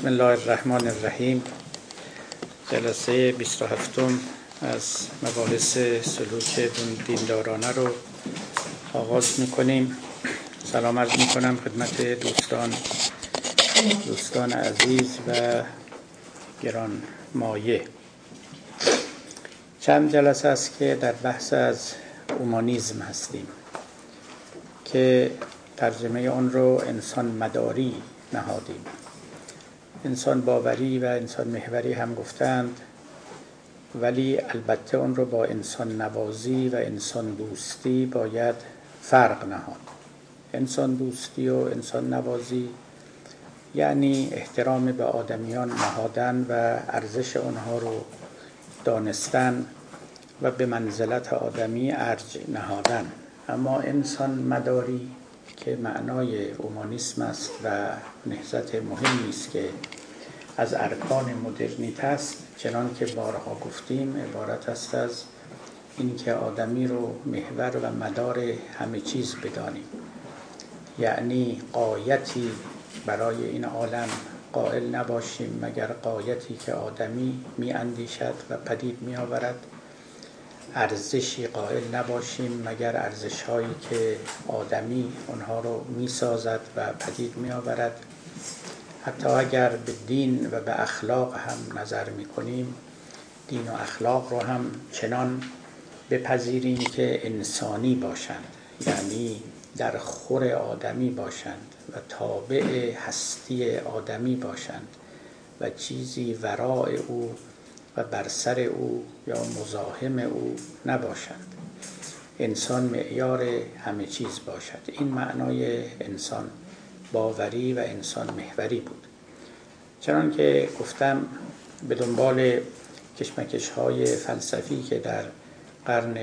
بسم الله الرحمن الرحیم. جلسه 27 از مباحث سلوک دیندارانه رو آغاز می‌کنیم. سلام عرض می‌کنم خدمت دوستان دوستان عزیز و گران مایه. چند جلسه است که در بحث از اومانیزم هستیم که ترجمه آن رو انسان مداری نهادیم. انسان باوری و انسان محوری هم گفتند ولی البته اون رو با انسان نوازی و انسان دوستی باید فرق نهاد. انسان دوستی و انسان نوازی یعنی احترام به آدمیان نهادن و ارزش آنها رو دانستن و به منزلت آدمی ارج نهادن. اما انسان مداری که معنای اومانیسم است و نهزت مهمی است که از ارکان مدرنیت است چنان که بارها گفتیم عبارت است از اینکه آدمی رو محور و مدار همه چیز بدانیم. یعنی قایتی برای این عالم قائل نباشیم مگر قایتی که آدمی می اندیشد و پدید می آورد ارزشی قائل نباشیم مگر ارزش هایی که آدمی آنها رو می سازد و پدید می آورد حتی اگر به دین و به اخلاق هم نظر می کنیم دین و اخلاق رو هم چنان بپذیریم که انسانی باشند یعنی در خور آدمی باشند و تابع هستی آدمی باشند و چیزی وراء او و بر سر او یا مزاحم او نباشند انسان معیار همه چیز باشد. این معنای انسان باوری و انسان محوری بود. چنان که گفتم به دنبال کشمکش های فلسفی که در قرن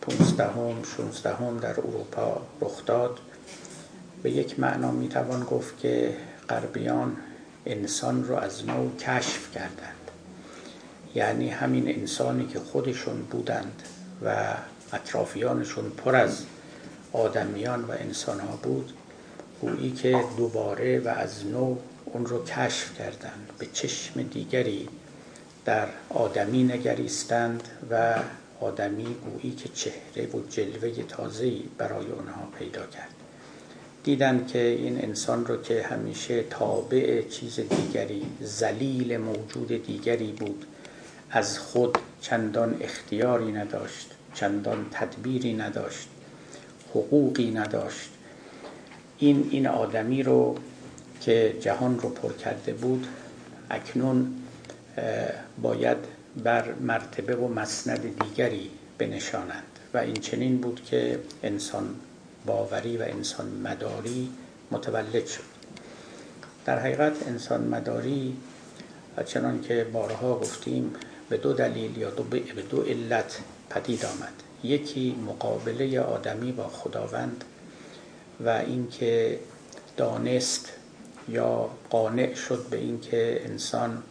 پونزدهم شونزدهم در اروپا رخ داد به یک معنا می‌توان گفت که غربیان انسان رو از نو کشف کردند. یعنی همین انسانی که خودشون بودند و اطرافیانشون پر از آدمیان و انسان ها بود گویی که دوباره و از نو اون رو کشف کردند به چشم دیگری در آدمی نگریستند و آدمی گویی که چهره و جلوه تازه‌ای برای اونها پیدا کرد. دیدند که این انسان رو که همیشه تابع چیز دیگری زلیل موجود دیگری بود از خود چندان اختیاری نداشت چندان تدبیری نداشت حقوقی نداشت. این این آدمی رو که جهان رو پر کرده بود اکنون باید بر مرتبه و مسند دیگری بنشانند. و این چنین بود که انسان باوری و انسان مداری متولد شد. در حقیقت انسان مداری چنان که بارها گفتیم به دو دلیل یا دو به دو علت پدید آمد. یکی مقابله آدمی با خداوند و اینکه دانست یا قانع شد به اینکه انسان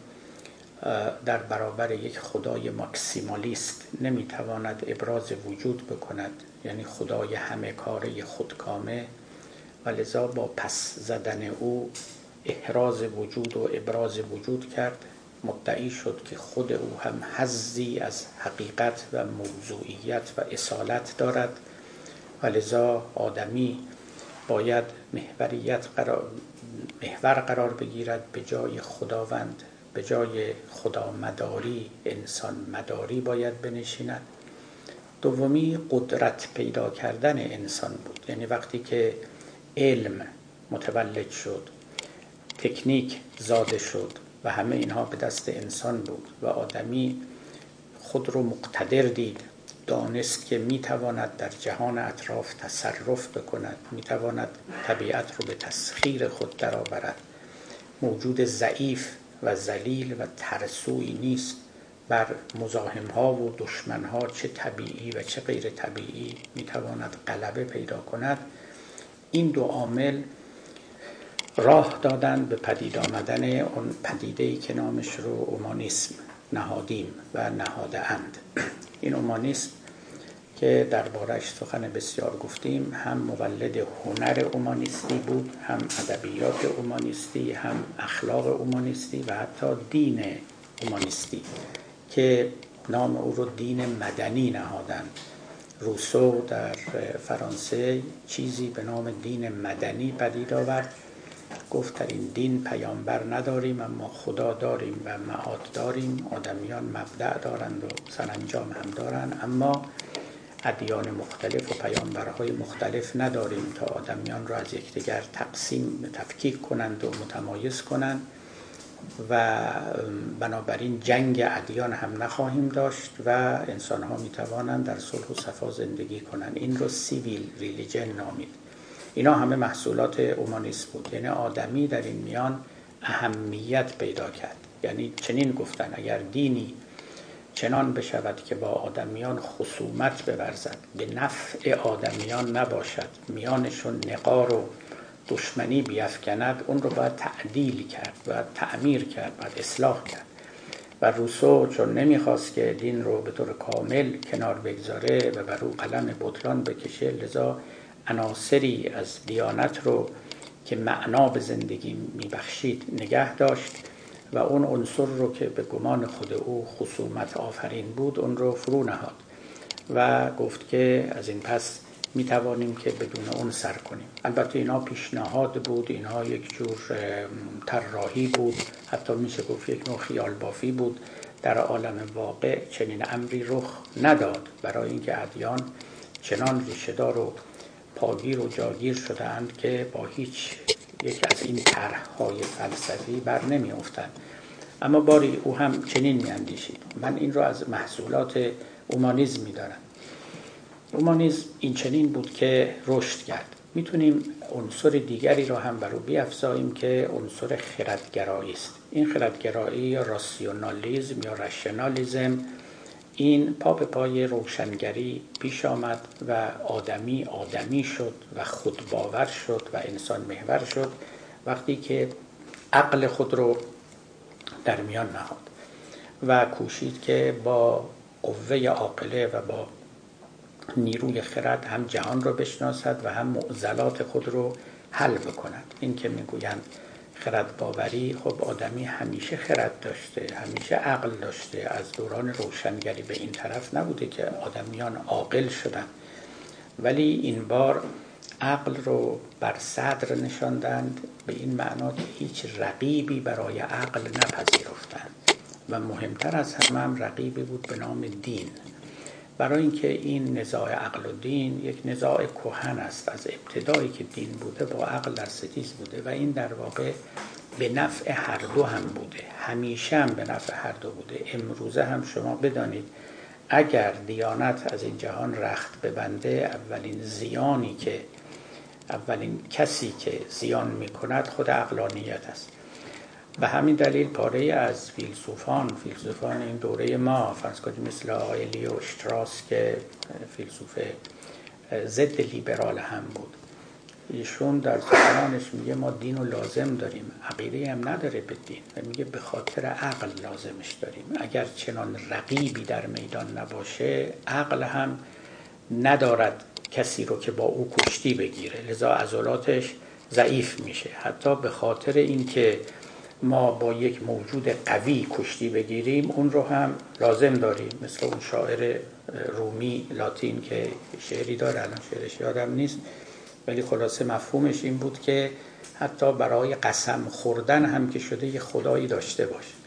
در برابر یک خدای ماکسیمالیست نمی‌تواند ابراز وجود بکند یعنی خدای همه کاره خودکامه و لذا با پس زدن او احراز وجود و ابراز وجود کرد. مدعی شد که خود او هم حزی از حقیقت و موضوعیت و اصالت دارد و لذا آدمی باید محوریت قرار محور قرار بگیرد به جای خداوند به جای خدا مداری انسان مداری باید بنشیند. دومی قدرت پیدا کردن انسان بود. یعنی وقتی که علم متولد شد تکنیک زاده شد و همه اینها به دست انسان بود و آدمی خود رو مقتدر دید دانست که می‌تواند در جهان اطراف تصرف بکند می‌تواند طبیعت رو به تسخیر خود درآورد. موجود ضعیف و ذلیل و ترسوی نیست بر مزاحم ها و دشمن ها چه طبیعی و چه غیر طبیعی می‌تواند غلبه پیدا کند. این دو عامل راه دادن به پدید آمدن اون پدیده ای که نامش رو اومانیسم نهادیم و نهاده اند این اومانیسم که دربارش سخن بسیار گفتیم هم مولد هنر اومانیستی بود هم ادبیات اومانیستی هم اخلاق اومانیستی و حتی دین اومانیستی که نام او رو دین مدنی نهادن روسو در فرانسه چیزی به نام دین مدنی پدید آورد. گفت در این دین پیامبر نداریم اما خدا داریم و معاد داریم. آدمیان مبدع دارند و سرانجام هم دارند. اما ادیان مختلف و پیامبرهای مختلف نداریم تا آدمیان را از یکدیگر تقسیم تفکیک کنند و متمایز کنند. و بنابراین جنگ ادیان هم نخواهیم داشت و انسان ها می توانند در صلح و صفا زندگی کنند. این رو سیویل ریلیجن نامید. اینا همه محصولات اومانیسم بود. یعنی آدمی در این میان اهمیت پیدا کرد. یعنی چنین گفتن اگر دینی چنان بشود که با آدمیان خصومت بورزد به نفع آدمیان نباشد میانشون نقار و دشمنی بیافکند اون رو باید تعدیل کرد باید تعمیر کرد باید اصلاح کرد. و روسو چون نمی‌خواست که دین رو به طور کامل کنار بگذاره و بر او قلم بطلان بکشه لذا عناصری از دیانت رو که معنا به زندگی میبخشید نگه داشت و اون عنصر رو که به گمان خود او خصومت آفرین بود اون رو فرو نهاد و گفت که از این پس می توانیم که بدون اون سر کنیم. البته اینا پیشنهاد بود اینها یک جور طراحی بود حتی میشه گفت یک نوع خیال بافی بود. در عالم واقع چنین امری رخ نداد. برای اینکه ادیان چنان ریشهدار و پاگیر و جاگیر شدند که با هیچ یک از این طرحهای فلسفی بر نمی افتند اما باری او هم چنین می اندیشید من این را از محصولات اومانیزم می دارم. اومانیزم این چنین بود که رشد کرد. می‌تونیم عنصر دیگری را هم بر او بیافزاییم که عنصر خردگرایی است. این خردگرایی یا راسیونالیزم یا رشنالیزم این پا به پای روشنگری پیش آمد و آدمی آدمی شد و خودباور شد و انسان محور شد وقتی که عقل خود رو در میان نهاد و کوشید که با قوه عاقله و با نیروی خرد هم جهان رو بشناسد و هم معضلات خود رو حل بکند. این که می‌گویند خرد باوری خب آدمی همیشه خرد داشته همیشه عقل داشته. از دوران روشنگری به این طرف نبوده که آدمیان عاقل شدن. ولی این بار عقل رو بر صدر نشاندند به این معنا که هیچ رقیبی برای عقل نپذیرفتند. و مهمتر از همه هم رقیبی بود به نام دین. برای اینکه این نزاع عقل و دین یک نزاع کهن است از ابتدایی که دین بوده با عقل در ستیز بوده و این در واقع به نفع هر دو هم بوده. همیشه هم به نفع هر دو بوده. امروزه هم شما بدانید اگر دیانت از این جهان رخت ببنده اولین زیانی که اولین کسی که زیان می کند خود اقلانیت است. به همین دلیل پاره از فیلسوفان فیلسوفان این دوره ما فرض کنید مثل آقای لیو شتراس که فیلسوف ضد لیبرال هم بود. ایشون در سخنانش میگه ما دین و لازم داریم عقیده هم نداره به دین و میگه به خاطر عقل لازمش داریم. اگر چنان رقیبی در میدان نباشه عقل هم ندارد کسی رو که با او کشتی بگیره. لذا عضلاتش ضعیف میشه. حتی به خاطر اینکه ما با یک موجود قوی کشتی بگیریم اون رو هم لازم داریم. مثل اون شاعر رومی لاتین که شعری داره الان شعرش یادم نیست. ولی خلاصه مفهومش این بود که حتی برای قسم خوردن هم که شده یه خدایی داشته باشه.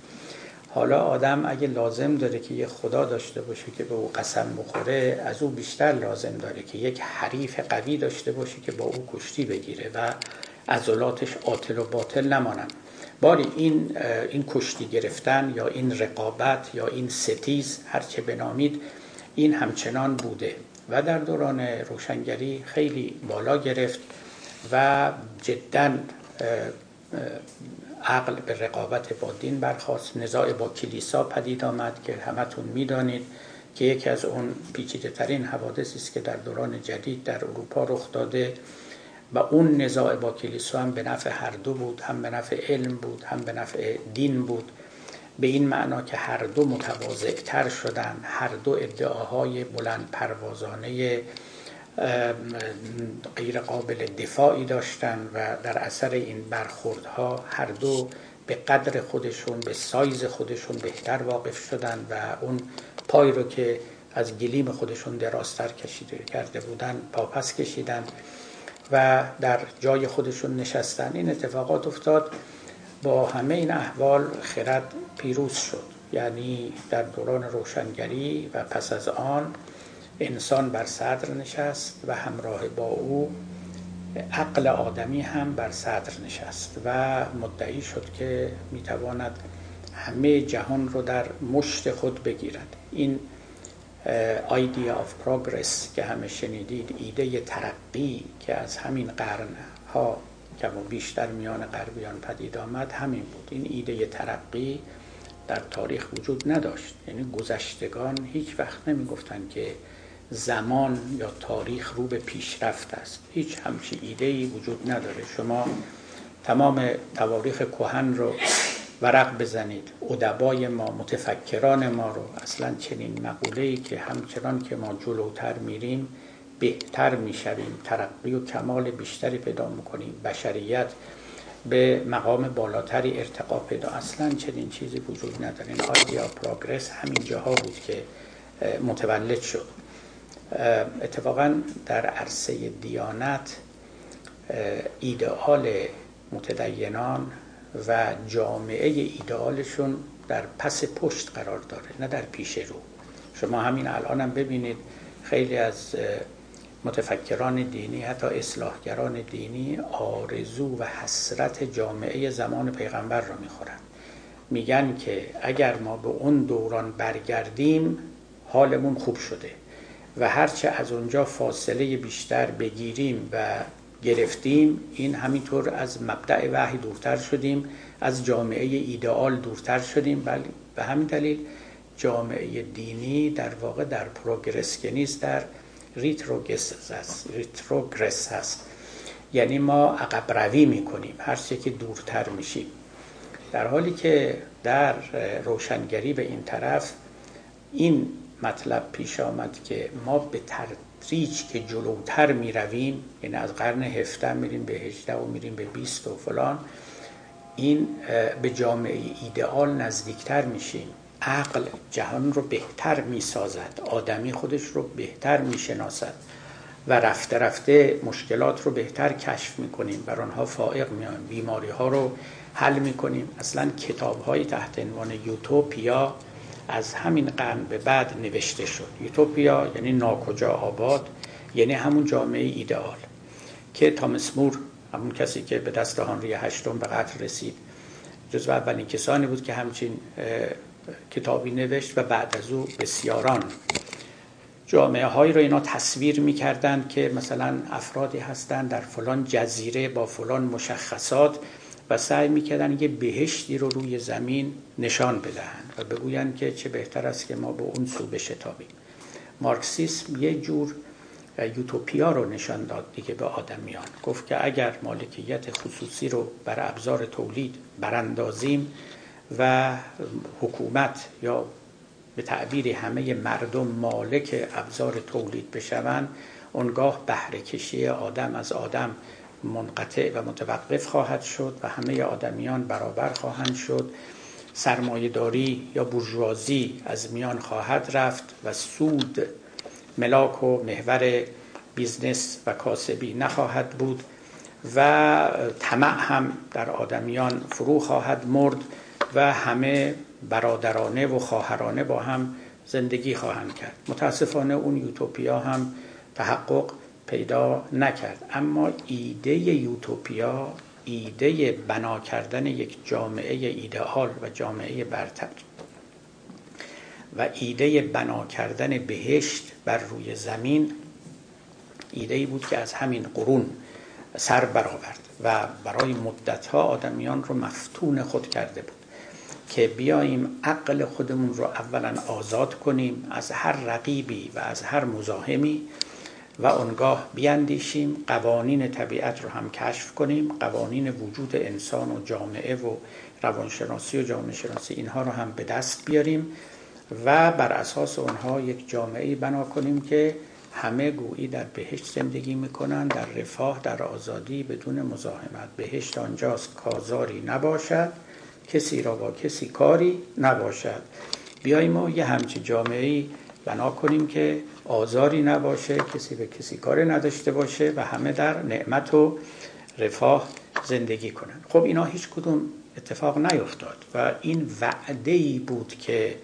حالا آدم اگه لازم داره که یه خدا داشته باشه که به او قسم بخوره از او بیشتر لازم داره که یک حریف قوی داشته باشه که با او کشتی بگیره و عضلاتش عاطل و باطل نمانند باری این این کشتی گرفتن یا این رقابت یا این ستیز هر چه بنامید این همچنان بوده و در دوران روشنگری خیلی بالا گرفت و جدا عقل به رقابت با دین برخواست نزاع با کلیسا پدید آمد که همتون می‌دانید که یکی از اون پیچیده ترین حوادثی است که در دوران جدید در اروپا رخ داده. و اون نزاع با کلیسا هم به نفع هر دو بود هم به نفع علم بود هم به نفع دین بود. به این معنا که هر دو متواضعتر شدن هر دو ادعاهای بلند پروازانه غیر قابل دفاعی داشتن و در اثر این برخوردها هر دو به قدر خودشون به سایز خودشون بهتر واقف شدن و اون پای رو که از گلیم خودشون دراستر کشیده کرده بودن پاپس کشیدن. و در جای خودشون نشستن. این اتفاقات افتاد. با همه این احوال خرد پیروز شد. یعنی در دوران روشنگری و پس از آن انسان بر صدر نشست و همراه با او عقل آدمی هم بر صدر نشست و مدعی شد که می‌تواند همه جهان رو در مشت خود بگیرد. این ایدیا آف پروگرس که همه شنیدید ایده ترقی که از همین قرن ها که بیشتر میان غربیان پدید آمد همین بود. این ایده ترقی در تاریخ وجود نداشت. یعنی گذشتگان هیچ وقت نمی گفتن که زمان یا تاریخ رو به پیشرفت است. هیچ همچی ایده ای وجود نداره. شما تمام تواریخ کهن رو ورق بزنید. ادبای ما متفکران ما رو اصلا چنین مقوله ای که همچنان که ما جلوتر میریم بهتر می‌شویم ترقی و کمال بیشتری پیدا می‌کنیم. بشریت به مقام بالاتری ارتقا پیدا. اصلا چنین چیزی وجود نداره. این آیدیا پروگرس همین جاها بود که متولد شد. اتفاقا در عرصه دیانت ایدئال متدینان و جامعه ایدئالشون در پس پشت قرار داره نه در پیش رو. شما همین الان هم ببینید خیلی از متفکران دینی حتی اصلاحگران دینی آرزو و حسرت جامعه زمان پیغمبر را می‌خورند میگن که اگر ما به اون دوران برگردیم حالمون خوب شده و هرچه از اونجا فاصله بیشتر بگیریم و گرفتیم. این همینطور از مبدع وحی دورتر شدیم از جامعه ایدئال دورتر شدیم. ولی به همین دلیل جامعه دینی در واقع در پروگرس نیست در ریتروگرس ریتروگرس هست. یعنی ما عقب روی می‌کنیم هر که دورتر میشیم. در حالی که در روشنگری به این طرف این مطلب پیش آمد که ما به تدریج که جلوتر می رویم یعنی از قرن هفته میریم به هجده و میریم به بیست و فلان این به جامعه ایدئال نزدیکتر میشیم. عقل جهان رو بهتر می‌سازد آدمی خودش رو بهتر می‌شناسد و رفته رفته مشکلات رو بهتر کشف می‌کنیم. بر آنها فائق میایم بیماری ها رو حل می‌کنیم. اصلا کتاب های تحت عنوان یوتوپیا از همین قرن به بعد نوشته شد. یوتوپیا یعنی ناکجا آباد یعنی همون جامعه ایدئال که تامس مور همون کسی که به دست هانری هشتم به قتل رسید جزو اولین کسانی بود که همچین کتابی نوشت و بعد از او بسیاران. جامعه هایی رو اینا تصویر می‌کردند که مثلا افرادی هستند در فلان جزیره با فلان مشخصات و سعی می‌کردن یه بهشتی رو روی زمین نشان بدهند و بگویند که چه بهتر است که ما به اون سو بشتابیم. مارکسیسم یه جور یوتوپیا رو نشان داد دیگه به آدمیان. گفت که اگر مالکیت خصوصی رو بر ابزار تولید براندازیم و حکومت یا به تعبیر همه مردم مالک ابزار تولید بشوند اونگاه بهره کشی آدم از آدم منقطع و متوقف خواهد شد و همه آدمیان برابر خواهند شد. سرمایهداری یا بورژوازی از میان خواهد رفت و سود ملاک و محور business و کاسبی نخواهد بود و طمع هم در آدمیان فرو خواهد مرد و همه برادرانه و خواهرانه با هم زندگی خواهند کرد. متاسفانه اون یوتوپیا هم تحقق پیدا نکرد. اما ایده یوتوپیا ایده بنا کردن یک جامعه ایدئال و جامعه برتر و ایده بنا کردن بهشت بر روی زمین ایده بود که از همین قرون سر برآورد و برای مدتها آدمیان رو مفتون خود کرده بود که بیاییم عقل خودمون رو اولا آزاد کنیم از هر رقیبی و از هر مزاحمی و اونگاه بیاندیشیم قوانین طبیعت رو هم کشف کنیم قوانین وجود انسان و جامعه و روانشناسی و جامعه شناسی اینها رو هم به دست بیاریم و بر اساس اونها یک جامعه بنا کنیم که همه گویی در بهشت زندگی می‌کنن در رفاه در آزادی بدون مزاحمت. بهشت آنجاست کازاری نباشد کسی را با کسی کاری نباشد. بیاییم ما یه همچی جامعه بنا کنیم که آزاری نباشه کسی به کسی کاری نداشته باشه و همه در نعمت و رفاه زندگی کنن. خب اینا هیچ کدوم اتفاق نیفتاد و این وعده ای بود که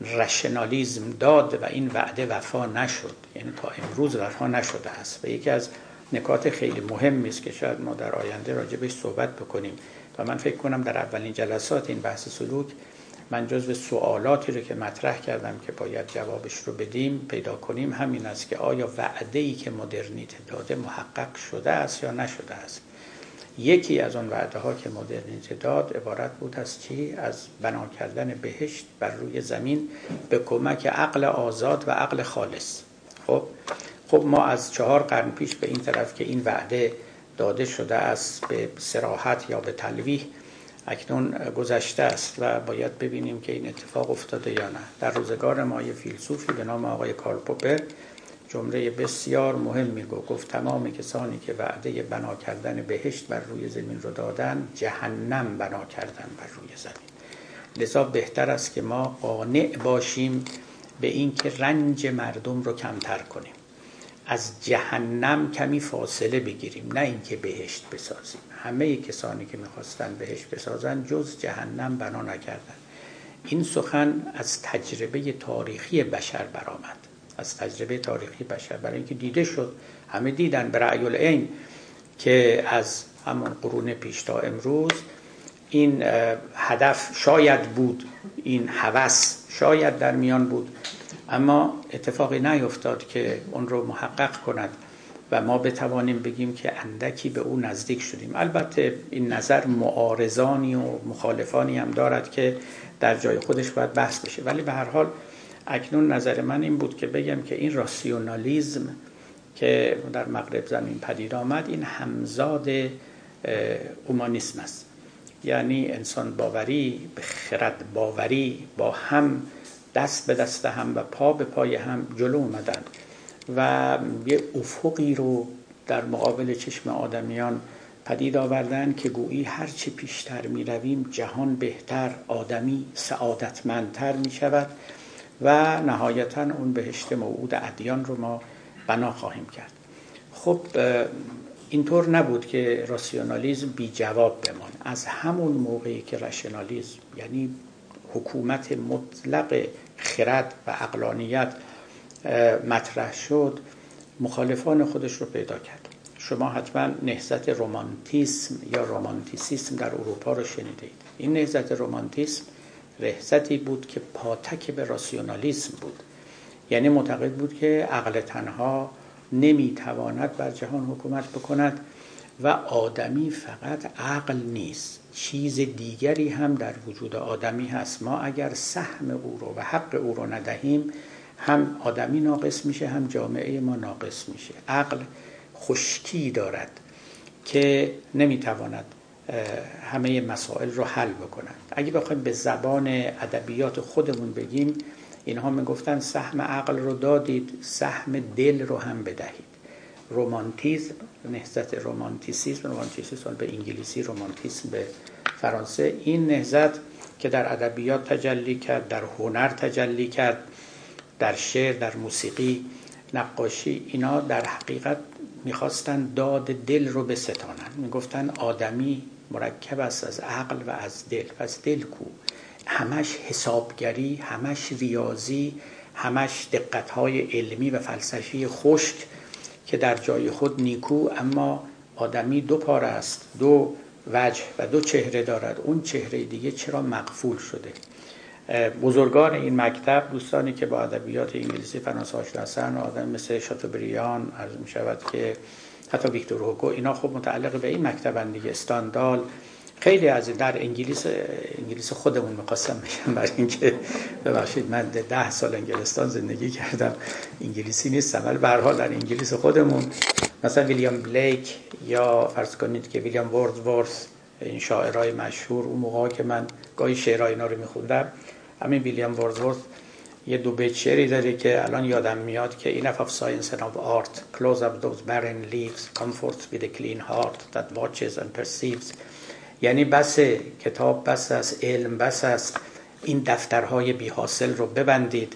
رشنالیزم داد و این وعده وفا نشد. یعنی تا امروز وفا نشده است و یکی از نکات خیلی مهمی است که شاید ما در آینده راجبش صحبت بکنیم. و من فکر کنم در اولین جلسات این بحث سلوک من جزو سوالاتی رو که مطرح کردم که باید جوابش رو بدیم پیدا کنیم همین است که آیا وعده ای که مدرنیته داده محقق شده است یا نشده است یکی از آن وعده ها که مدرنیته داد عبارت بود از چی؟ از بنا کردن بهشت بر روی زمین به کمک عقل آزاد و عقل خالص خب خب ما از چهار قرن پیش به این طرف که این وعده داده شده است به سراحت یا به تلویح اکنون گذشته است و باید ببینیم که این اتفاق افتاده یا نه. در روزگار ما یه فیلسوفی به نام آقای کارل پوپر جمله بسیار مهم میگو گفت تمام کسانی که وعده بنا کردن بهشت بر روی زمین رو دادن جهنم بنا کردن بر روی زمین. لذا بهتر است که ما قانع باشیم به اینکه رنج مردم رو کمتر کنیم. از جهنم کمی فاصله بگیریم نه اینکه بهشت بسازیم. همه کسانی که می‌خواستن بهشت بسازن جز جهنم بنا نکردن. این سخن از تجربه تاریخی بشر برآمد. از تجربه تاریخی بشر. برای اینکه دیده شد همه دیدن به رأی العین که از همون قرون پیش تا امروز این هدف شاید بود این هوس شاید در میان بود. اما اتفاقی نیفتاد که اون رو محقق کند و ما بتوانیم بگیم که اندکی به او نزدیک شدیم. البته این نظر معارضانی و مخالفانی هم دارد که در جای خودش باید بحث بشه. ولی به هر حال اکنون نظر من این بود که بگم که این راسیونالیزم که در مغرب زمین پدید آمد این همزاد اومانیسم است. یعنی انسان باوری به خرد باوری با هم دست به دست هم و پا به پای هم جلو اومدن و یه افقی رو در مقابل چشم آدمیان پدید آوردن که گویی هرچی پیشتر می رویم جهان بهتر آدمی سعادتمندتر می شود و نهایتا اون بهشت موعود ادیان رو ما بنا خواهیم کرد. خب اینطور نبود که راسیونالیزم بی جواب بمان از همون موقعی که راشنالیزم یعنی حکومت مطلق خرد و اقلانیت مطرح شد مخالفان خودش رو پیدا کرد. شما حتما نهزت رومانتیسم یا رومانتیسیسم در اروپا رو شنیدید. این نهزت رومانتیسم نهزتی بود که پاتک به راسیونالیسم بود. یعنی معتقد بود که عقل تنها نمی‌تواند بر جهان حکومت بکند و آدمی فقط عقل نیست. چیز دیگری هم در وجود آدمی هست. ما اگر سهم او رو و حق او رو ندهیم هم آدمی ناقص میشه هم جامعه ما ناقص میشه. عقل خشکی دارد که نمی‌تواند همه مسائل رو حل بکنند اگه بخوایم به زبان ادبیات خودمون بگیم اینها می‌گفتن سهم عقل رو دادید سهم دل رو هم بدهید. رومانتیزم نهزت رومانتیسیسم رومانتیسیسم به انگلیسی رومانتیسم به فرانسه. این نهزت که در ادبیات تجلی کرد در هنر تجلی کرد در شعر در موسیقی نقاشی اینا در حقیقت می‌خواستن داد دل رو بستانن. می‌گفتن آدمی مرکب است از عقل و از دل. پس دل کو؟ همش حسابگری همش ریاضی همش دقتهای علمی و فلسفی خشک که در جای خود نیکو اما آدمی دو پار است دو وجه و دو چهره دارد. اون چهره دیگه چرا مقفول شده؟ بزرگان این مکتب دوستانی که با ادبیات انگلیسی فرانسه آشنا هستن آدم مثل شاتوبریان عرض می شود که حتی ویکتور هوگو اینا خب متعلق به این مکتبن دیگه. استاندال خیلی از در انگلیس انگلیس خودمون می‌خواستم بگم برای اینکه ببخشید من ده سال انگلستان زندگی کردم. انگلیسی نیستم ولی به حال در انگلیس خودمون مثلا ویلیام بلیک یا فرض کنید که ویلیام وردورث این شاعرای مشهور اون موقع که من گاهی شعرهای اینا رو میخوندم همین ویلیام ورزورث یه دو بیت شعری داره که الان یادم میاد که enough of science and of art close up those barren leaves comfort with a clean heart that watches and perceives. یعنی بس کتاب بس است علم بس است این دفترهای بی حاصل رو ببندید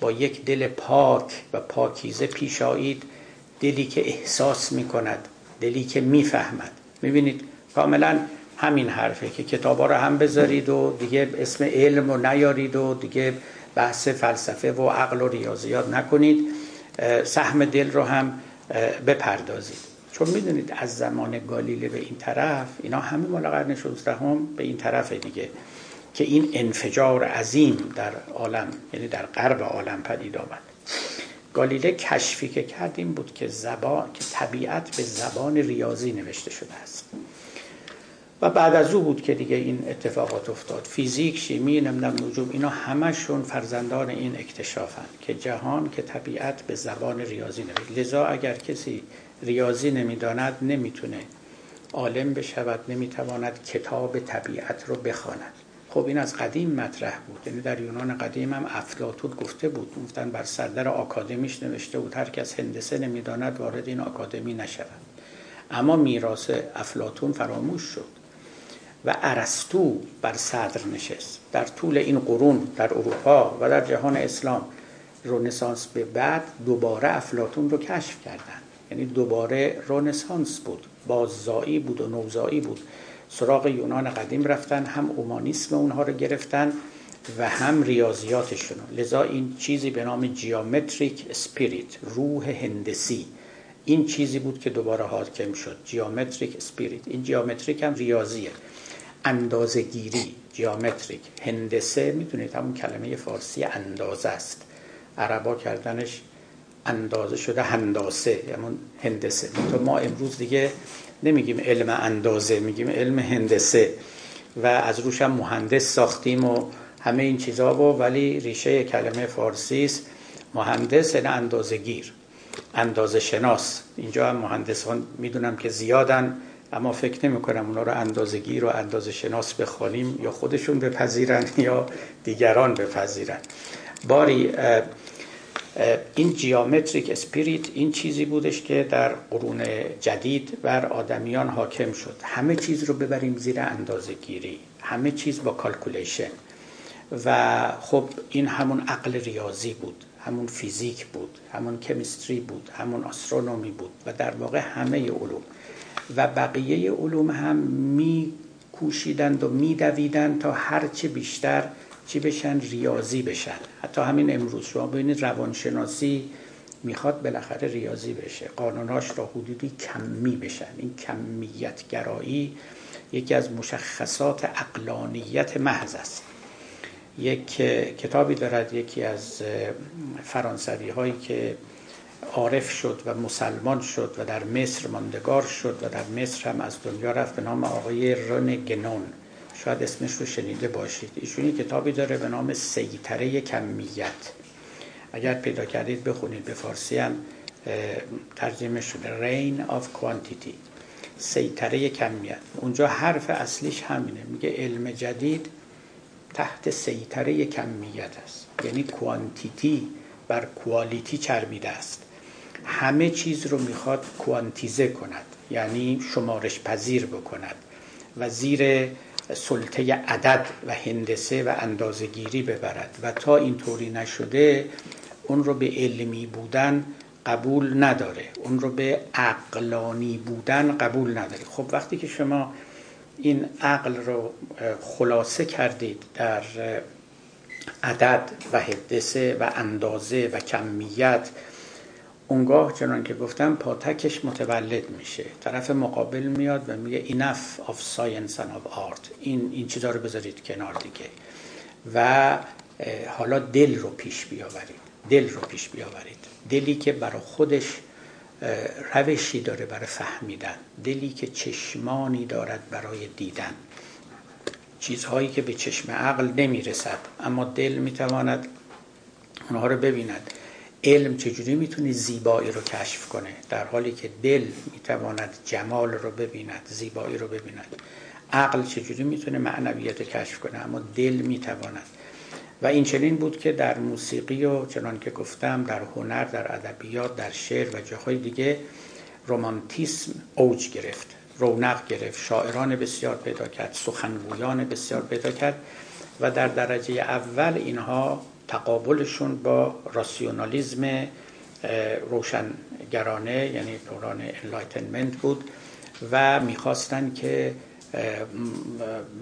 با یک دل پاک و پاکیزه پیش آیید دلی که احساس می کند دلی که می‌فهمد. می‌بینید کاملا همین حرفه که کتابا رو هم بذارید و دیگه اسم علم رو نیارید و دیگه بحث فلسفه و عقل و ریاضیات نکنید سهم دل رو هم بپردازید. چون می‌دونید از زمان گالیله به این طرف اینا همه مال قرن 16 هم به این طرف دیگه که این انفجار عظیم در عالم یعنی در غرب عالم پدید آمد. گالیله کشفی که کرد این بود که زبان که طبیعت به زبان ریاضی نوشته شده است. و بعد از او بود که دیگه این اتفاقات افتاد. فیزیک شیمی نمی‌دونم نجوم اینا همشون فرزندان این اکتشافن که جهان که طبیعت به زبان ریاضی نوشته لذا اگر کسی ریاضی نمی‌داند نمی‌تونه عالم بشود نمی‌تواند کتاب طبیعت رو بخواند. خب این از قدیم مطرح بود. یعنی در یونان قدیم هم افلاتون گفته بود گفتن بر سردر آکادمیش نوشته بود هر کس هندسه نمی‌داند وارد این آکادمی نشود. اما میراث افلاتون فراموش شد و ارسطو بر صدر نشست. در طول این قرون در اروپا و در جهان اسلام رونسانس به بعد دوباره افلاتون رو کشف کردند. یعنی دوباره رنسانس بود باززایی بود و نوزایی بود. سراغ یونان قدیم رفتن هم اومانیسم اونها رو گرفتن و هم ریاضیاتشون لذا این چیزی به نام geometric spirit روح هندسی. این چیزی بود که دوباره حاکم شد geometric spirit این geometric هم ریاضیه. اندازه گیری geometric هندسه می‌دونید همون کلمه فارسی اندازه است. عربا کردنش اندازه شده هنداسه همون هندسه. ما امروز دیگه نمیگیم علم اندازه میگیم علم هندسه. و از روش هم مهندس ساختیم و همه این چیزا و ولی ریشه کلمه فارسی است مهندس یعنی اندازه گیر اندازه شناس. اینجا هم مهندسان می‌دونم که زیادن اما فکر نمی کنم اونا رو اندازه گیر و اندازه شناس بخوانیم یا خودشون بپذیرن یا دیگران بپذیرن. باری این geometric spirit این چیزی بودش که در قرون جدید بر آدمیان حاکم شد. همه چیز رو ببریم زیر اندازه گیری همه چیز با calculation و خب این همون عقل ریاضی بود همون فیزیک بود همون chemistry بود همون astronomy بود و در واقع همه علوم. و بقیه علوم هم می کوشیدند و میدویدند تا هرچه بیشتر چی بشن؟ ریاضی بشن. حتی همین امروز شما ببینید روانشناسی می‌خواد بالاخره ریاضی بشه. قانوناش را حدودی کمی بشن. این کمیت گرایی یکی از مشخصات اقلانیت محض است. یک کتابی دارد یکی از فرانسوی هایی که عارف شد و مسلمان شد و در مصر ماندگار شد و در مصر هم از دنیا رفت به نام آقای رن گنون. شاید اسمش رو شنیده باشید. ایشونی کتابی داره به نام سیطره کمیت. اگر پیدا کردید بخونید به فارسی هم ترجمه شده. Reign of Quantity. سیطره کمیت. اونجا حرف اصلیش همینه. میگه علم جدید تحت سیطره کمیت است. یعنی کوانتیتی بر کوالیتی چربیده است. همه چیز رو می‌خواد کوانتیزه کند. یعنی شمارش پذیر بکند. و زیر سلطه عدد و هندسه و اندازگیری ببرد و تا اینطوری نشده اون رو به علمی بودن قبول نداره. اون رو به عقلانی بودن قبول نداره. خب وقتی که شما این عقل رو خلاصه کردید در عدد و هندسه و اندازه و کمیت اونگاه چنان که گفتم پاتکش متولد میشه. طرف مقابل میاد و میگه enough of science and of art. این, این چیزا رو بذارید کنار دیگه. و حالا دل رو پیش بیاورید. دل رو پیش بیاورید. دلی که برای خودش روشی داره برای فهمیدن. دلی که چشمانی دارد برای دیدن. چیزهایی که به چشم عقل نمی‌رسد اما دل می‌تواند اونها رو ببیند. علم چجوری می‌تونه زیبایی رو کشف کنه؟ در حالی که دل می‌تواند جمال رو ببیند زیبایی رو ببیند. عقل چجوری می‌تونه معنویت کشف کنه؟ اما دل می‌تواند. و این چنین بود که در موسیقی و چنان که گفتم در هنر در ادبیات در شعر و جاهای دیگه رومانتیسم اوج گرفت رونق گرفت شاعران بسیار پیدا کرد سخنگویان بسیار پیدا کرد و در درجه اول اینها تقابلشون با راسیونالیزم روشنگرانه یعنی دوران enlightenment بود و می‌خواستن که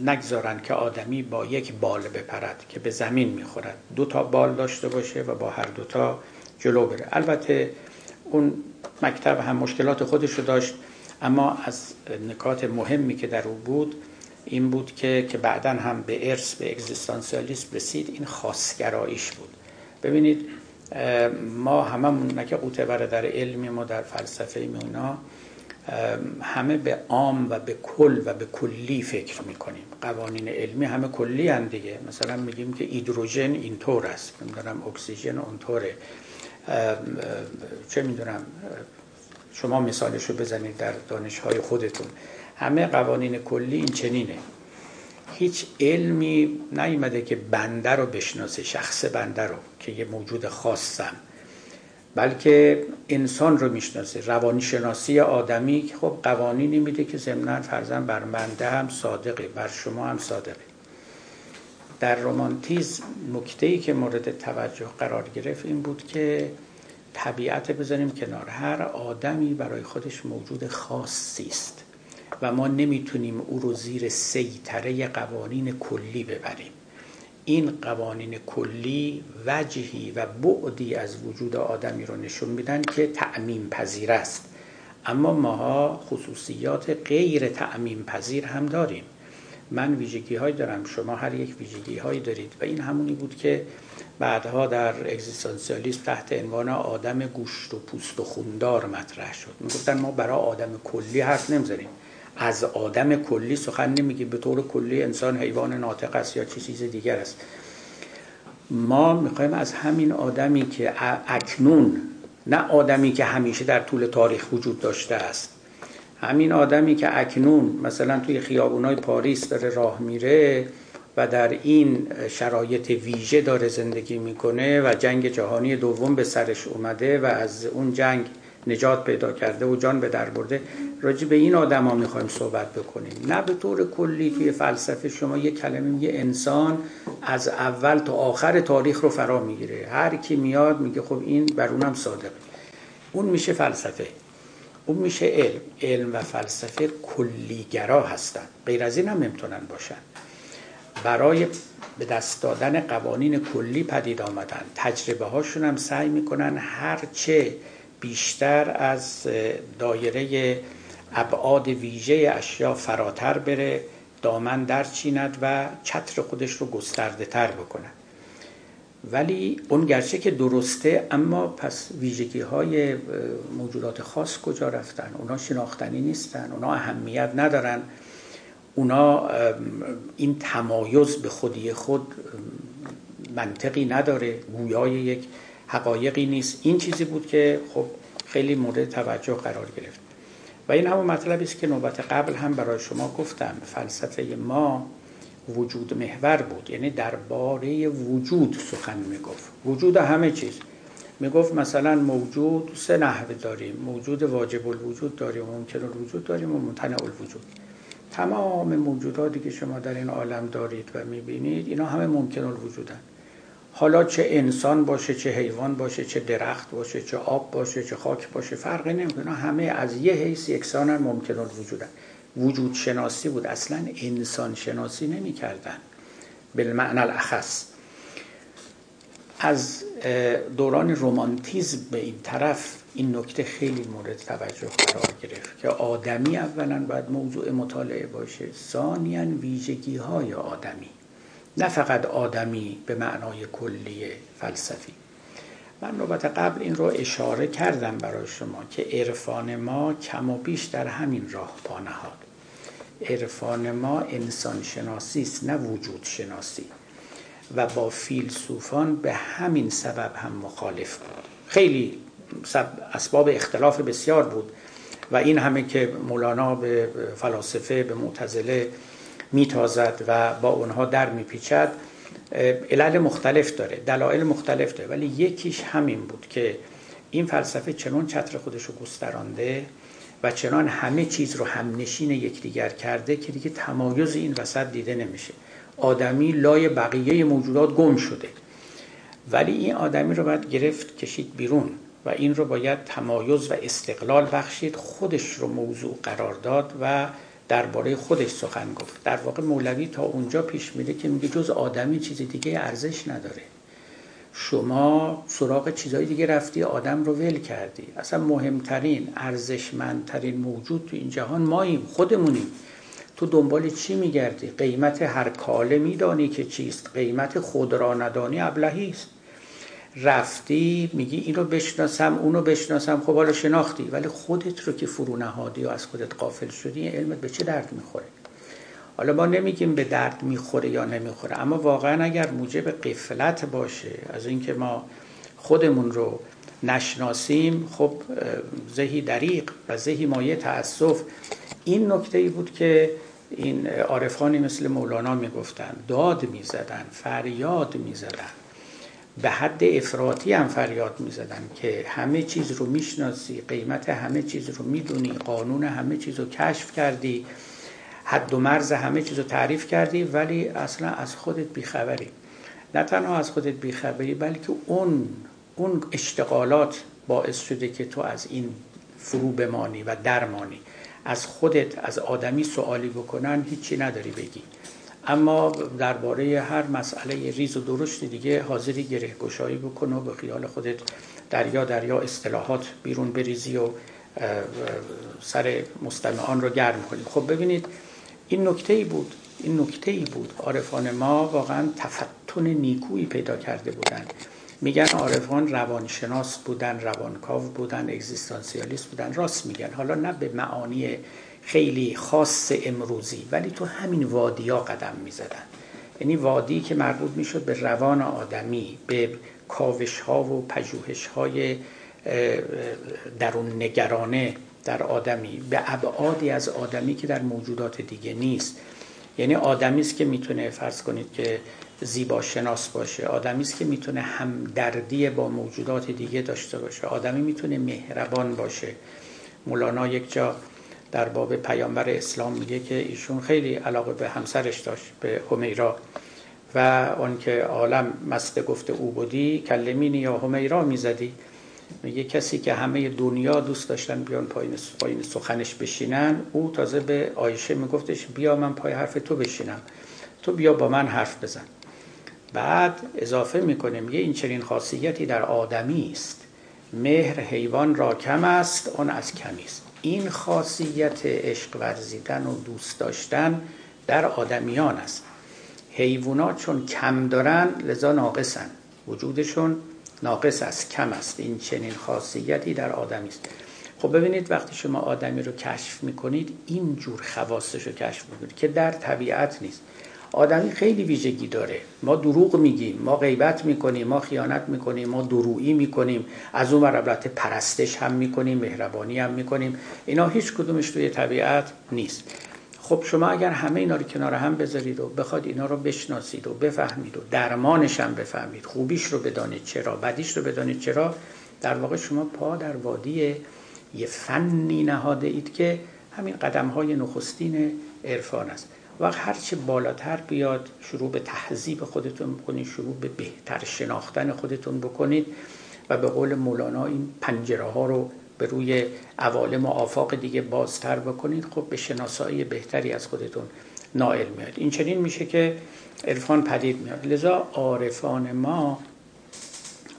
نگذارن که آدمی با یک بال بپرد که به زمین می‌خورد. دو تا بال داشته باشه و با هر دوتا جلو بره. البته اون مکتب هم مشکلات خودش رو داشت اما از نکات مهمی که در او بود این بود که که بعدا هم به ارث به اگزیستانسیالیسم رسید این خاصگراییش بود. ببینید ما هممون نکه قوطه در علمی ما در فلسفه اونا همه به عام و به کل و به کلی فکر می‌کنیم. قوانین علمی همه کلی هم دیگه. مثلا میگیم که ایدروژن اینطور است. نمی‌دونم اکسیژن اونطوره. چه می‌دونم شما مثالش رو بزنید در دانشهای خودتون. همه قوانین کلی این چنینه. هیچ علمی نیومده که بنده رو بشناسه شخص بنده رو که یه موجود خاصم. بلکه انسان رو می‌شناسه روانشناسی آدمی خب قوانینی میده که ضمنا فرزن بر بنده هم صادقه بر شما هم صادقه. در رومانتیزم نکته ای که مورد توجه قرار گرفت این بود که طبیعت بذاریم کنار. هر آدمی برای خودش موجود خاصی است. و ما نمی‌تونیم او رو زیر سیطره قوانین کلی ببریم. این قوانین کلی وجهی و بعدی از وجود آدمی رو نشون میدن که تعمیم پذیر است. اما ماها خصوصیات غیر تعمیم پذیر هم داریم. من ویژگی های دارم شما هر یک ویژگی هایی دارید و این همونی بود که بعدها در اگزیستانسیالیسم تحت عنوان آدم گوشت و پوست و خوندار مطرح شد. می‌گفتن ما برای آدم کلی حرف نمی‌زنیم. از آدم کلی سخن نمیگی به طور کلی انسان حیوان ناطق است یا چی چیز دیگر است. ما می‌خوایم از همین آدمی که اکنون نه آدمی که همیشه در طول تاریخ وجود داشته است همین آدمی که اکنون مثلا توی خیابونای پاریس داره راه میره و در این شرایط ویژه داره زندگی می‌کنه و جنگ جهانی دوم به سرش اومده و از اون جنگ نجات پیدا کرده و جان به در برده. راجع به این آدم ها می‌خوایم صحبت بکنیم. نه به طور کلی توی فلسفه شما یه کلمه میگه انسان از اول تا آخر تاریخ رو فرا می‌گیره. هر کی میاد میگه خب این بر اونم صادقه. اون میشه فلسفه. اون میشه علم. علم و فلسفه کلیگرا هستن. غیر از این هم نمی‌تونن باشن. برای به دست دادن قوانین کلی پدید آمدن. تجربه هاشون هم سعی می‌کنن هرچه بیشتر از دایره ابعاد ویژه اشیا فراتر بره دامن در چیند و چتر خودش رو گسترده تر بکنه. ولی اون گرچه که درسته اما پس ویژگی های موجودات خاص کجا رفتن؟ اونا شناختنی نیستن اونا اهمیت ندارن. اونا این تمایز به خودی خود منطقی نداره. گویای یک حقایقی نیست. این چیزی بود که خب خیلی مورد توجه قرار گرفت. و این همون مطلبی است که نوبت قبل هم برای شما گفتم. فلسفه ما وجود محور بود. یعنی درباره وجود سخن می‌گفت. وجود همه چیز. می‌گفت مثلا موجود سه نحوه داریم. موجود واجب الوجود داریم ممکن الوجود داریم و ممتنع الوجود. تمام موجوداتی که شما در این عالم دارید و می‌بینید اینا همه ممکن الوجودن. حالا چه انسان باشه چه حیوان باشه چه درخت باشه چه آب باشه چه خاک باشه فرقی نمی‌کنه. همه از یه حیث یکسان ممکن وجودن. وجود شناسی بود. اصلا انسان شناسی نمی کردن بالمعنى الاخص. از دوران رومانتیزم به این طرف این نکته خیلی مورد توجه قرار گرفت که آدمی اولا باید موضوع مطالعه باشه. ثانیا ویژگی های آدمی. نه فقط آدمی به معنای کلی فلسفی. من نوبت قبل این رو اشاره کردم برای شما که عرفان ما کم و بیش در همین راه پا نهاد. عرفان ما انسان شناسی است نه وجود شناسی و با فیلسوفان به همین سبب هم مخالف بود. خیلی اسباب اختلاف بسیار بود. و این همه که مولانا به فلاسفه به معتزله میتازد و با اونها در میپیچد علل مختلف داره دلایل مختلف داره ولی یکیش همین بود که این فلسفه چنان چتر خودش رو گسترانده و چنان همه چیز رو همنشین یکدیگر کرده که دیگه تمایز این وسط دیده نمیشه. آدمی لای بقیه موجودات گم شده. ولی این آدمی رو باید گرفت کشید بیرون و این رو باید تمایز و استقلال بخشید خودش رو موضوع قرار داد و درباره خودش سخن گفت. در واقع مولوی تا اونجا پیش میره که میگه جز آدمی چیزی دیگه ارزش نداره. شما سراغ چیزهای دیگه رفتی آدم رو ول کردی. اصلا مهمترین ارزشمندترین موجود تو این جهان ماییم خودمونیم. تو دنبال چی میگردی؟ قیمت هر کاله میدانی که چیست. قیمت خود را ندانی ابلهی است. رفتی میگی اینو بشناسم اونو بشناسم خب حالا شناختی. ولی خودت رو که فرو نهادی و از خودت قافل شدی علمت به چه درد می‌خوره؟ حالا ما نمیگیم به درد می‌خوره یا نمی‌خوره اما واقعا اگر موجب قفلت باشه از اینکه ما خودمون رو نشناسیم خب زهی دریق و زهی مایه تأسف. این نکته ای بود که این عارفانی مثل مولانا می‌گفتن داد می‌زدن فریاد می‌زدن. به حد افراطی هم فریاد می‌زدن که همه چیز رو می‌شناسی قیمت همه چیز رو می‌دونی قانون همه چیز رو کشف کردی حد و مرز همه چیز رو تعریف کردی ولی اصلا از خودت بیخبری. نه تنها از خودت بیخبری بلکه اون اون اشتغالات باعث شده که تو از این فرو بمانی و درمانی. از خودت از آدمی سوالی بکنن هیچی نداری بگی. اما درباره هر مسئله ریز و درشت دیگه حاضری گره گشایی بکن و به خیال خودت دریا دریا اصطلاحات بیرون بریزی و سر مستمعان رو گرم کنی. خب ببینید این نکته ای بود این نکته ای بود. عارفان ما واقعا تفتن نیکویی پیدا کرده بودند میگن عارفان روانشناس بودن روانکاو بودن اگزیستانسیالیست بودن. راست میگن. حالا نه به معانی خیلی خاص امروزی ولی تو همین وادیا قدم می‌زدن. یعنی وادی که مربوط می‌شد به روان آدمی به کاوش ها و پژوهش های درون نگرانه در آدمی به ابعادی از آدمی که در موجودات دیگه نیست. یعنی آدمی است که می‌تونه فرض کنید که زیبا شناس باشه آدمی است که می‌تونه همدردی با موجودات دیگه داشته باشه آدمی می‌تونه مهربان باشه. مولانا یک جا در باب پیامبر اسلام میگه که ایشون خیلی علاقه به همسرش داشت به همیرا و اون که عالم مست گفته او بودی کلمینی یا همیرا می‌زدی؟ میگه کسی که همه دنیا دوست داشتن بیان پایین پایین سخنش بشینن. او تازه به آیشه میگفتش بیا من پای حرف تو بشینم. تو بیا با من حرف بزن. بعد اضافه می‌کنه میگه این چنین خاصیتی در آدمی است. مهر حیوان را کم است اون از کمی است. این خاصیت عشق ورزیدن و دوست داشتن در آدمیان است. حیوانات چون کم دارن لذا ناقصن. وجودشون ناقص است کم است. این چنین خاصیتی در آدمی است. خب ببینید وقتی شما آدمی رو کشف می‌کنید این جور خواستش رو کشف می‌کنید که در طبیعت نیست. آدمی خیلی ویژگی داره. ما دروغ میگیم ما غیبت می‌کنیم ما خیانت می‌کنیم ما درویی می‌کنیم. از اون البته پرستش هم می‌کنیم مهربانی هم می‌کنیم. اینا هیچ کدومش توی طبیعت نیست. خب شما اگر همه اینا رو کنار هم بذارید و بخواد اینا رو بشناسید و بفهمید و درمانش هم بفهمید خوبیش رو بدانید چرا بدیش رو بدانید چرا در واقع شما پا در وادی یه فنی نهاده اید که همین قدم های نخستین عرفان است. و هرچه بالاتر بیاد شروع به تهذیب خودتون بکنید شروع به بهتر شناختن خودتون بکنید و به قول مولانا این پنجره ها رو به روی عوالم و آفاق دیگه بازتر بکنید. خب به شناسایی بهتری از خودتون نائل میاد. این چنین میشه که عرفان پدید میاد. لذا عارفان ما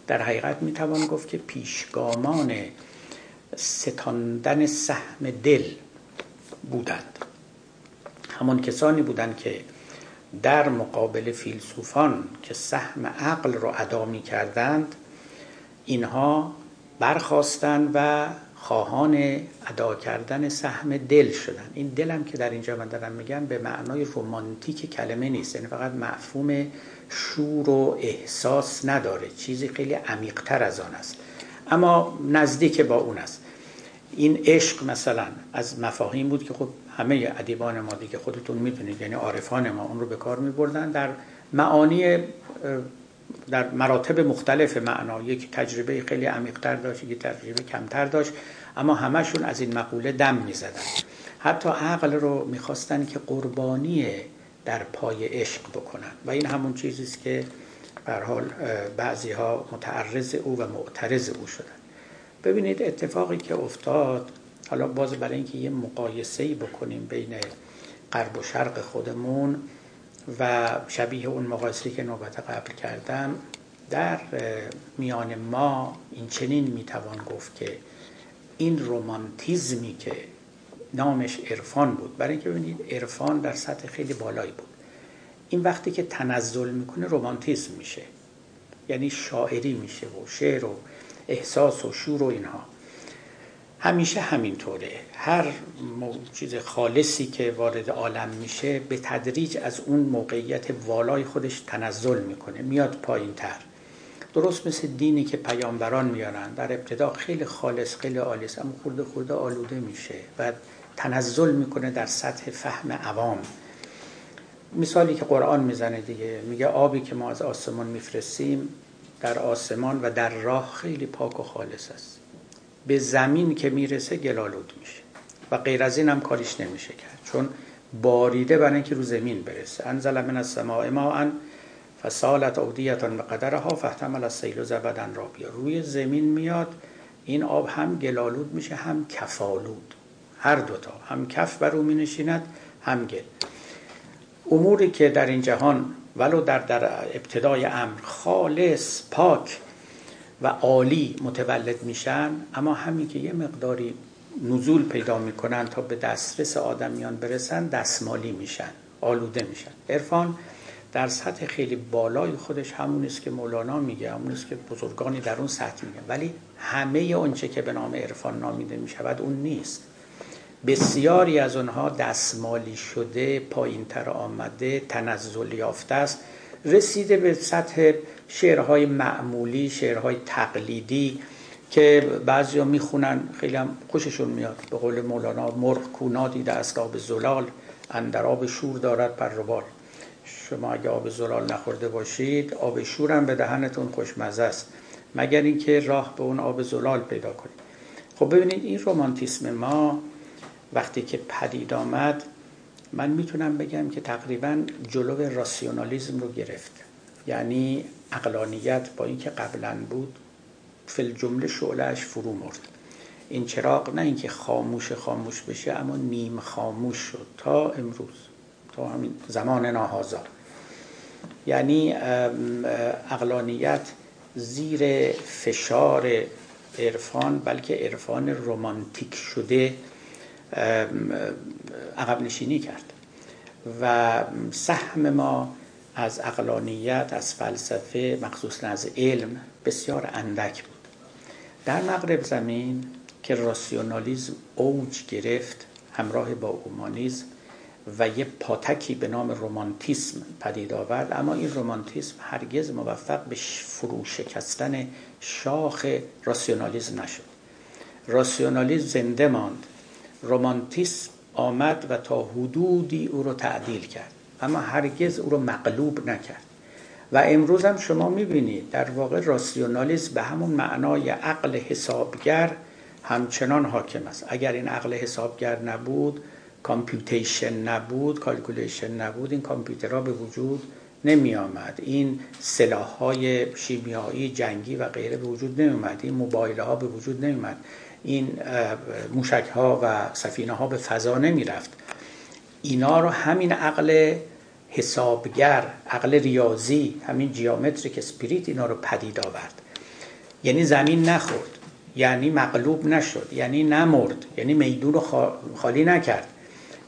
در حقیقت می‌توان گفت که پیشگامان ستاندن سهم دل بودند. همان کسانی بودند که در مقابل فیلسوفان که سهم عقل را ادا می کردند اینها برخواستند و خواهان ادا کردن سهم دل شدن این دلم که در اینجا من دارم میگم به معنای رومانتیک کلمه نیست یعنی فقط مفهوم شور و احساس نداره چیزی خیلی عمیقتر از آن است. اما نزدیک با اون است. این عشق مثلا از مفاهیم بود که خب همه ادیبان ما دیگه خودتون می‌تونید یعنی عارفان ما اون رو به کار میبردن در معانی در مراتب مختلف معنا. یک تجربه خیلی عمیقتر داشت یک تجربه کمتر داشت اما همشون از این مقوله دم می‌زدن. حتی عقل رو می‌خواستن که قربانی در پای عشق بکنن. و این همون چیزی است که به حال بعضی ها متعرض او و معترض او شدن. ببینید اتفاقی که افتاد حالا باز برای اینکه یه مقایسه بکنیم بین غرب و شرق خودمون و شبیه اون مقایسه که نوبت قبل کردم در میان ما این چنین می‌توان گفت که این رومانتیزمی که نامش عرفان بود برای اینکه ببینید عرفان در سطح خیلی بالایی بود. این وقتی که تنزل می‌کنه رومانتیزم میشه یعنی شاعری میشه و شعر و احساس و شور و اینها. همیشه همینطوره. هر چیز خالصی که وارد عالم میشه به تدریج از اون موقعیت والای خودش تنزل می‌کنه میاد پایین تر. درست مثل دینی که پیامبران میارن در ابتدا خیلی خالص خیلی آلیس اما خورده خورده آلوده میشه و تنزل می‌کنه در سطح فهم عوام. مثالی که قرآن می‌زنه دیگه میگه آبی که ما از آسمان میفرستیم در آسمان و در راه خیلی پاک و خالص است. به زمین که می‌رسه گلالود میشه. و غیر از این هم کاریش نمیشه کرد. چون باریده برای اینکه رو زمین برسه. انزل من السماء ماء فسالت اودیتان به قدرها فاحتمل از سیل و زبدن را بیا. روی زمین میاد این آب هم گلالود میشه هم کفالود. هر دوتا هم کف بر او می نشیند هم گل. اموری که در این جهان ولو در, در ابتدای امر خالص پاک و عالی متولد میشن اما همین که یه مقداری نزول پیدا می‌کنن تا به دسترس آدمیان برسن دستمالی میشن آلوده میشن. عرفان در سطح خیلی بالای خودش همون است که مولانا میگه همون است که بزرگانی در اون سطح میگه. ولی همه اونچه که به نام عرفان نامیده می‌شود اون نیست. بسیاری از اونها دستمالی شده پایین تر آمده تنزل یافته است. رسیده به سطح شعرهای معمولی شعرهای تقلیدی که بعضی ها می‌خونن خیلی هم خوششون میاد. به قول مولانا مرغ کونا دیده است آب زلال اندر آب شور دارد پر بال شما اگه آب زلال نخورده باشید آب شور هم به دهنتون خوشمزه است مگر اینکه راه به اون آب زلال پیدا کنید. خب ببینید این رومانتیسم ما وقتی که پدید آمد من می‌تونم بگم که تقریبا جلو راسیونالیزم رو گرفت. یعنی اقلانیت با اینکه قبلا بود فل جمله شعلهش فرو مرد. این چراغ نه اینکه خاموش خاموش بشه اما نیم خاموش شد تا امروز تا همین زمان ناهازا. یعنی اقلانیت زیر فشار عرفان بلکه عرفان رومانتیک شده عقب نشینی کرد. و سهم ما از اقلانیت از فلسفه مخصوصا از علم بسیار اندک بود. در مغرب زمین که راسیونالیزم اوج گرفت همراه با اومانیزم و یه پاتکی به نام رومانتیسم پدید آورد اما این رومانتیسم هرگز موفق به فرو شکستن شاخ راسیونالیزم نشد. راسیونالیزم زنده ماند. رومانتیسم آمد و تا حدودی او رو تعدیل کرد. اما هرگز او رو مغلوب نکرد. و امروز هم شما می‌بینید در واقع راسیونالیسم به همون معنای عقل حسابگر همچنان حاکم است. اگر این عقل حسابگر نبود computation نبود calculation نبود این کامپیوترها به وجود نمی آمد این سلاح های شیمیایی جنگی و غیره به وجود نمی آمد این موبایل ها به وجود نمی آمد این موشک ها و سفینه ها به فضا نمی رفت اینا رو همین عقل حسابگر عقل ریاضی همین جیامتریک اسپریت اینا رو پدید آورد. یعنی زمین نخورد یعنی مغلوب نشد یعنی نمرد یعنی میدون رو خالی نکرد.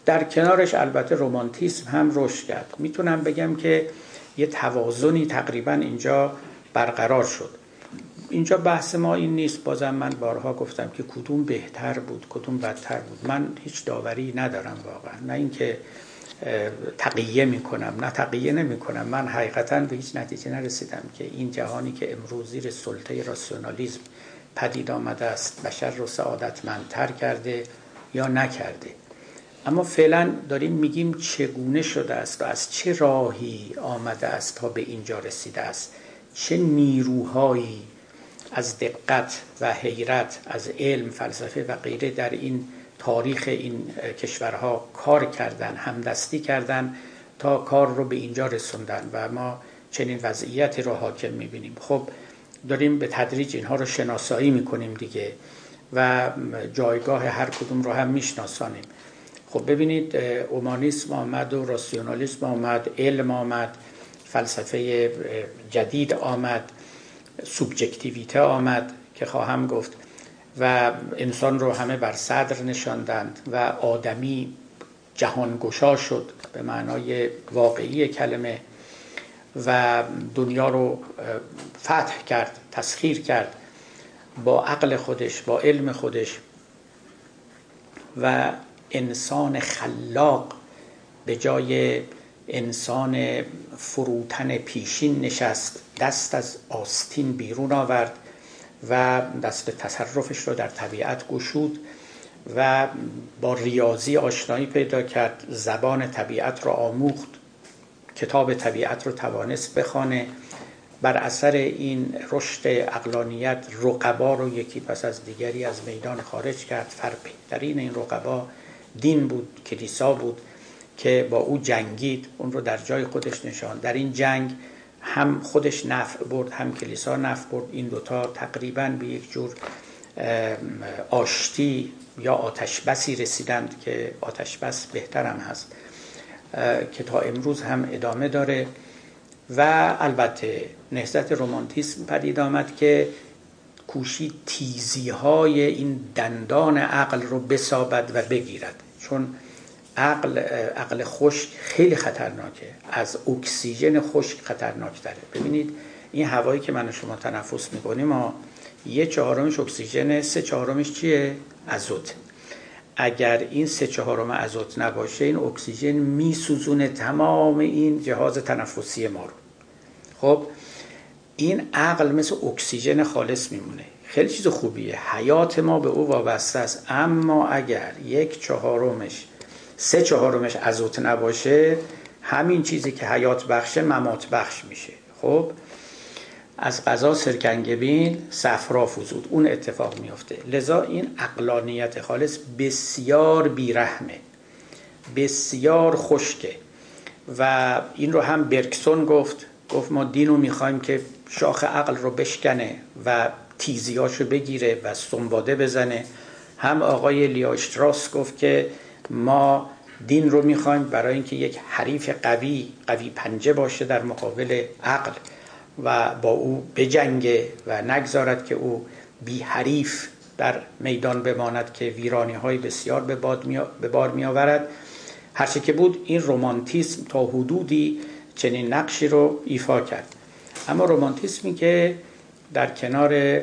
در کنارش البته رومانتیسم هم رشد کرد. می‌تونم بگم که یه توازنی تقریبا اینجا برقرار شد. اینجا بحث ما این نیست. بازم من بارها گفتم که کدوم بهتر بود کدوم بدتر بود. من هیچ داوری ندارم واقعا. نه اینکه تقیه می‌کنم. نه تقیه نمی کنم من حقیقتا به هیچ نتیجه نرسیدم که این جهانی که امروز زیر سلطه راسیونالیزم پدید آمده است بشر رو سعادتمندتر کرده یا نکرده. اما فعلا داریم میگیم چگونه شده است و از چه راهی آمده است تا به اینجا رسیده است؟ چه نیروهایی از دقت و حیرت از علم فلسفه و غیره در این تاریخ این کشورها کار کردن همدستی کردن تا کار رو به اینجا رسوندن و ما چنین وضعیتی رو حاکم می‌بینیم. خب داریم به تدریج اینها رو شناسایی می‌کنیم دیگه و جایگاه هر کدوم رو هم میشناسانیم. خب ببینید اومانیسم آمد و راسیونالیسم آمد علم آمد فلسفه جدید آمد سوبجکتیویته آمد که خواهم گفت. و انسان رو همه بر صدر نشاندند و آدمی جهانگشا شد به معنای واقعی کلمه و دنیا رو فتح کرد تسخیر کرد با عقل خودش با علم خودش و انسان خلاق به جای انسان فروتن پیشین نشست دست از آستین بیرون آورد و دست تصرفش رو در طبیعت گشود و با ریاضی آشنایی پیدا کرد زبان طبیعت را آموخت کتاب طبیعت رو توانست بخانه بر اثر این رشد اقلانیت رقبا رو یکی پس از دیگری از میدان خارج کرد. فرپیترین این رقبا دین بود کلیسا بود که با او جنگید. اون رو در جای خودش نشان در این جنگ هم خودش نفع برد هم کلیسا نفع برد. این دوتا تقریبا به یک جور آشتی یا آتشبسی رسیدند که آتشبس بهترم هست که تا امروز هم ادامه داره. و البته نهضت رومانتیسم پدید آمد که کوشی تیزی های این دندان عقل رو بسابد و بگیرد. چون عقل عقل خشک خیلی خطرناکه. از اکسیژن خشک خطرناک داره ببینید این هوایی که من و شما تنفس می‌کنیم ما یه چهارمش اکسیژن سه چهارمش چیه؟ ازوت. اگر این سه چهارم ازوت نباشه این اکسیژن میسوزونه تمام این جهاز تنفسی ما رو. خب این عقل مثل اکسیژن خالص میمونه. خیلی چیز خوبیه. حیات ما به او وابسته است. اما اگر یک چهارمش سه چهارمش ازوت نباشه همین چیزی که حیات بخشه ممات بخش میشه. خب؟ از غذا سرکنگبین صفرا فزود اون اتفاق میفته لذا این اقلانیت خالص بسیار بیرحمه. بسیار خشکه. و این رو هم برکسون گفت. گفت ما دین رو می‌خوایم که شاخ عقل رو بشکنه و تیزیاشو بگیره و سنباده بزنه. هم آقای لیاشتراس گفت که ما دین رو می‌خوایم برای اینکه یک حریف قوی قوی پنجه باشه در مقابل عقل و با او بجنگه و نگذارد که او بی حریف در میدان بماند که ویرانی های بسیار به, به بار می آورد هرچه که بود این رومانتیسم تا حدودی چنین نقشی رو ایفا کرد. اما رومانتیسمی که در کنار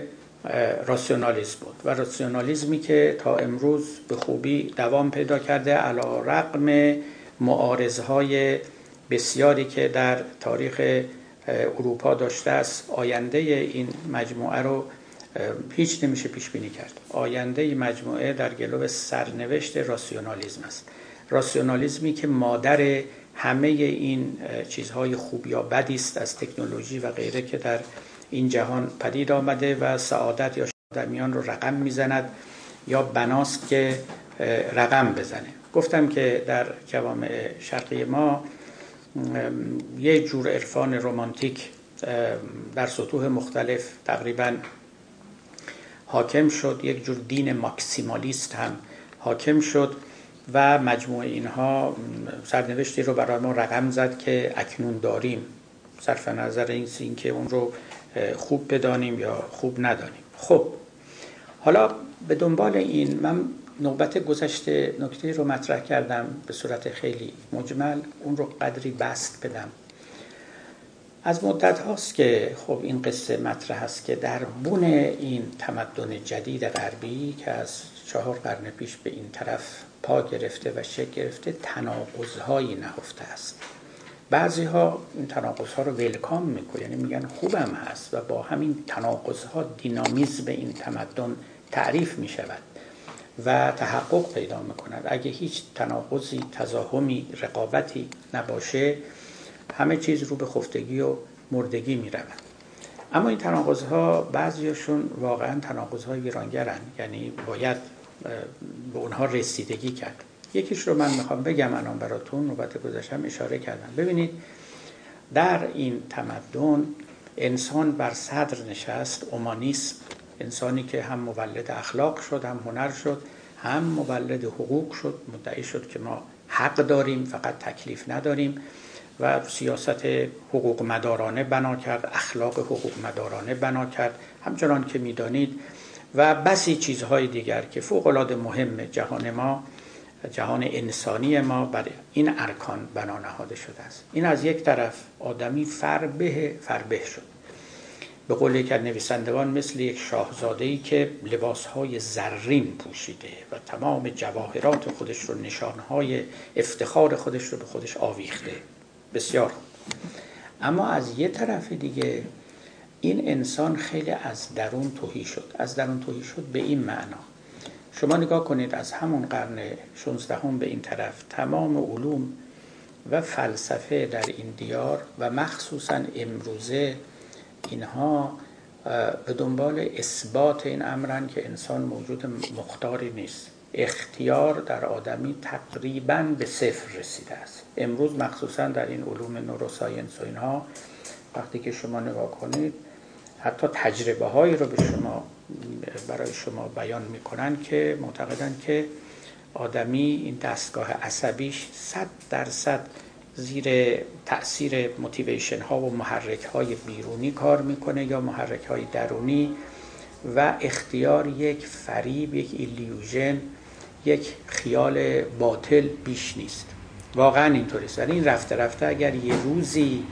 راسیونالیسم بود. و راسیونالیسمی که تا امروز به خوبی دوام پیدا کرده علا رقم معارضهای بسیاری که در تاریخ اروپا داشته است آینده این مجموعه رو هیچ نمیشه پیش بینی کرد. آینده مجموعه در گلو سرنوشت راسیونالیسم است. راسیونالیسمی که مادر همه این چیزهای خوب یا بدی است از تکنولوژی و غیره که در این جهان پدید آمده و سعادت یا شادمیان رو رقم می‌زند یا بناست که رقم بزنه. گفتم که در جوامع شرقی ما یه جور عرفان رومانتیک در سطوح مختلف تقریبا حاکم شد. یک جور دین ماکسیمالیست هم حاکم شد و مجموع اینها سرنوشتی رو برای ما رقم زد که اکنون داریم. صرف نظر این که اون رو خوب بدانیم یا خوب ندانیم. خب حالا به دنبال این من نوبت گذشته نکته رو مطرح کردم به صورت خیلی مجمل اون رو قدری بست بدم. از مدت هاست که خب این قصه مطرح است که در بون این تمدن جدید غربی که از چهار قرن پیش به این طرف پا گرفته و شکل گرفته تناقضهایی نهفته است. بعضی ها این تناقض ها رو ولکام می‌کنه یعنی میگن خوبم هست و با همین تناقض ها دینامیزم این تمدن تعریف می‌شود و تحقق پیدا می‌کند. اگه هیچ تناقضی تزاهمی رقابتی نباشه همه چیز رو به خفتگی و مردگی می‌رود اما این تناقض ها بعضیشون واقعا تناقض های ویرانگرن یعنی باید به اونها رسیدگی کرد. یکیش رو من می‌خوام بگم الان براتون نوبت گذاشتم اشاره کردم. ببینید در این تمدن انسان بر صدر نشست اومانیسم انسانی که هم مولد اخلاق شد هم هنر شد هم مولد حقوق شد مدعی شد که ما حق داریم فقط تکلیف نداریم و سیاست حقوق مدارانه بنا کرد اخلاق حقوق مدارانه بنا کرد. همچنان که می‌دانید و بسی چیزهای دیگر که فوق العاده مهم جهان ما جهان انسانی ما بر این ارکان بنا نهاده شده است. این از یک طرف آدمی فربه فربه شد. به قول یک نویسندگان مثل یک شاهزاده ای که لباسهای زرین پوشیده و تمام جواهرات خودش رو نشانهای افتخار خودش رو به خودش آویخته. بسیار اما از یه طرف دیگه این انسان خیلی از درون توهی شد. از درون توهی شد به این معنا. شما نگاه کنید از همون قرن 16 به این طرف تمام علوم و فلسفه در این دیار و مخصوصا امروزه اینها به دنبال اثبات این امرن که انسان موجود مختاری نیست. اختیار در آدمی تقریبا به صفر رسیده است. امروز مخصوصا در این علوم نوروساینس و اینها وقتی که شما نگاه کنید حتی تجربه هایی رو به شما برای شما بیان می‌کنن که معتقدن که آدمی این دستگاه عصبیش صد درصد زیر تاثیر موتیویشن ها و محرک های بیرونی کار می‌کنه یا محرک های درونی و اختیار یک فریب یک illusion یک خیال باطل بیش نیست. واقعا اینطوریست. این رفته رفته اگر یه روزی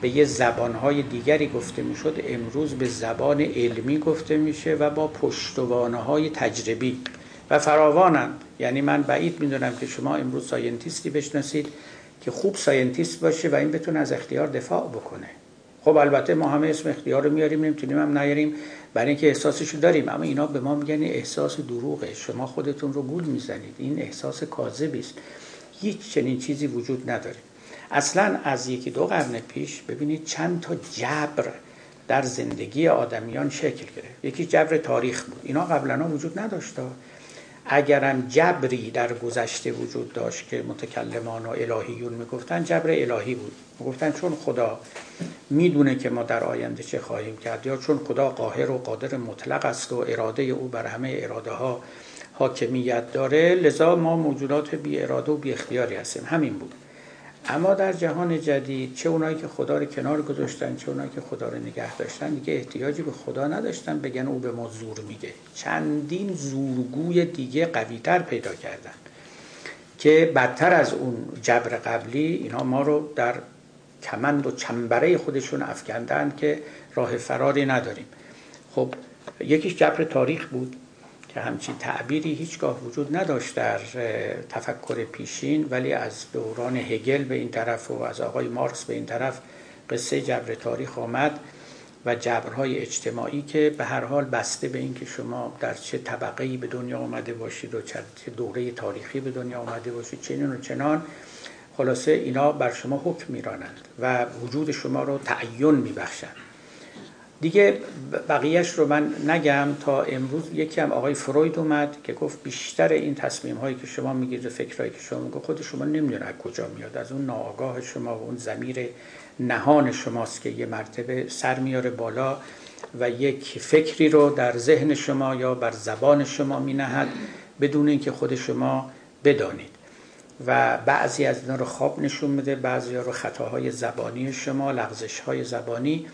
به یه زبانهای دیگری گفته می‌شد امروز به زبان علمی گفته میشه و با پشتوانه های تجربی و فراوانند. یعنی من بعید می‌دونم که شما امروز scientist ی بشناسید که خوب scientist باشه و این بتونه از اختیار دفاع بکنه. خب البته ما همه اسم اختیار رو میاریم نمی‌تونیم هم نیاریم برای اینکه احساسشو داریم. اما اینا به ما میگن احساس دروغه. شما خودتون رو گول می‌زنید. این احساس کاذبی است. هیچ چنین چیزی وجود نداره. اصلا از یکی دو قرن پیش ببینید چند تا جبر در زندگی آدمیان شکل گرفت. یکی جبر تاریخ بود. اینا قبلا وجود نداشت. اگرم جبری در گذشته وجود داشت که متکلمان و الهیون می‌گفتن جبر الهی بود. می‌گفتن چون خدا می‌دونه که ما در آینده چه خواهیم کرد یا چون خدا قاهر و قادر مطلق است و اراده او بر همه اراده ها حاکمیت داره لذا ما موجودات بی اراده و بی اختیاری هستیم. همین بود. اما در جهان جدید چه اونایی که خدا رو کنار گذاشتن چه اونایی که خدا رو نگه داشتن دیگه احتیاجی به خدا نداشتن. بگن او به ما زور میگه چندین زورگوی دیگه قویتر پیدا کردن که بدتر از اون جبر قبلی اینا ما رو در کمند و چنبره خودشون افکندن که راه فراری نداریم. خب یکیش جبر تاریخ بود. که همچین تعبیری هیچگاه وجود نداشت در تفکر پیشین ولی از دوران هگل به این طرف و از آقای مارکس به این طرف قصه جبر تاریخ آمد و جبرهای اجتماعی که به هر حال بسته به اینکه شما در چه طبقه به دنیا آمده باشید و چه دوره تاریخی به دنیا آمده باشید چنین و چنان خلاصه اینا بر شما حکم میرانند و وجود شما رو تعین میبخشند. دیگه بقیهش رو من نگم. تا امروز یکی هم آقای فروید اومد که گفت بیشتر این تصمیم هایی که شما میگید و فکرهایی که شما میگید خود شما نمی‌دونه از کجا میاد. از اون ناآگاه شما و اون زمیر نهان شماست که یه مرتبه سر میاره بالا و یک فکری رو در ذهن شما یا بر زبان شما مینهد بدون اینکه خود شما بدانید. و بعضی از اینا رو خواب نشون میده بعضی رو خطاهای زبانی شما لغزش های زبانی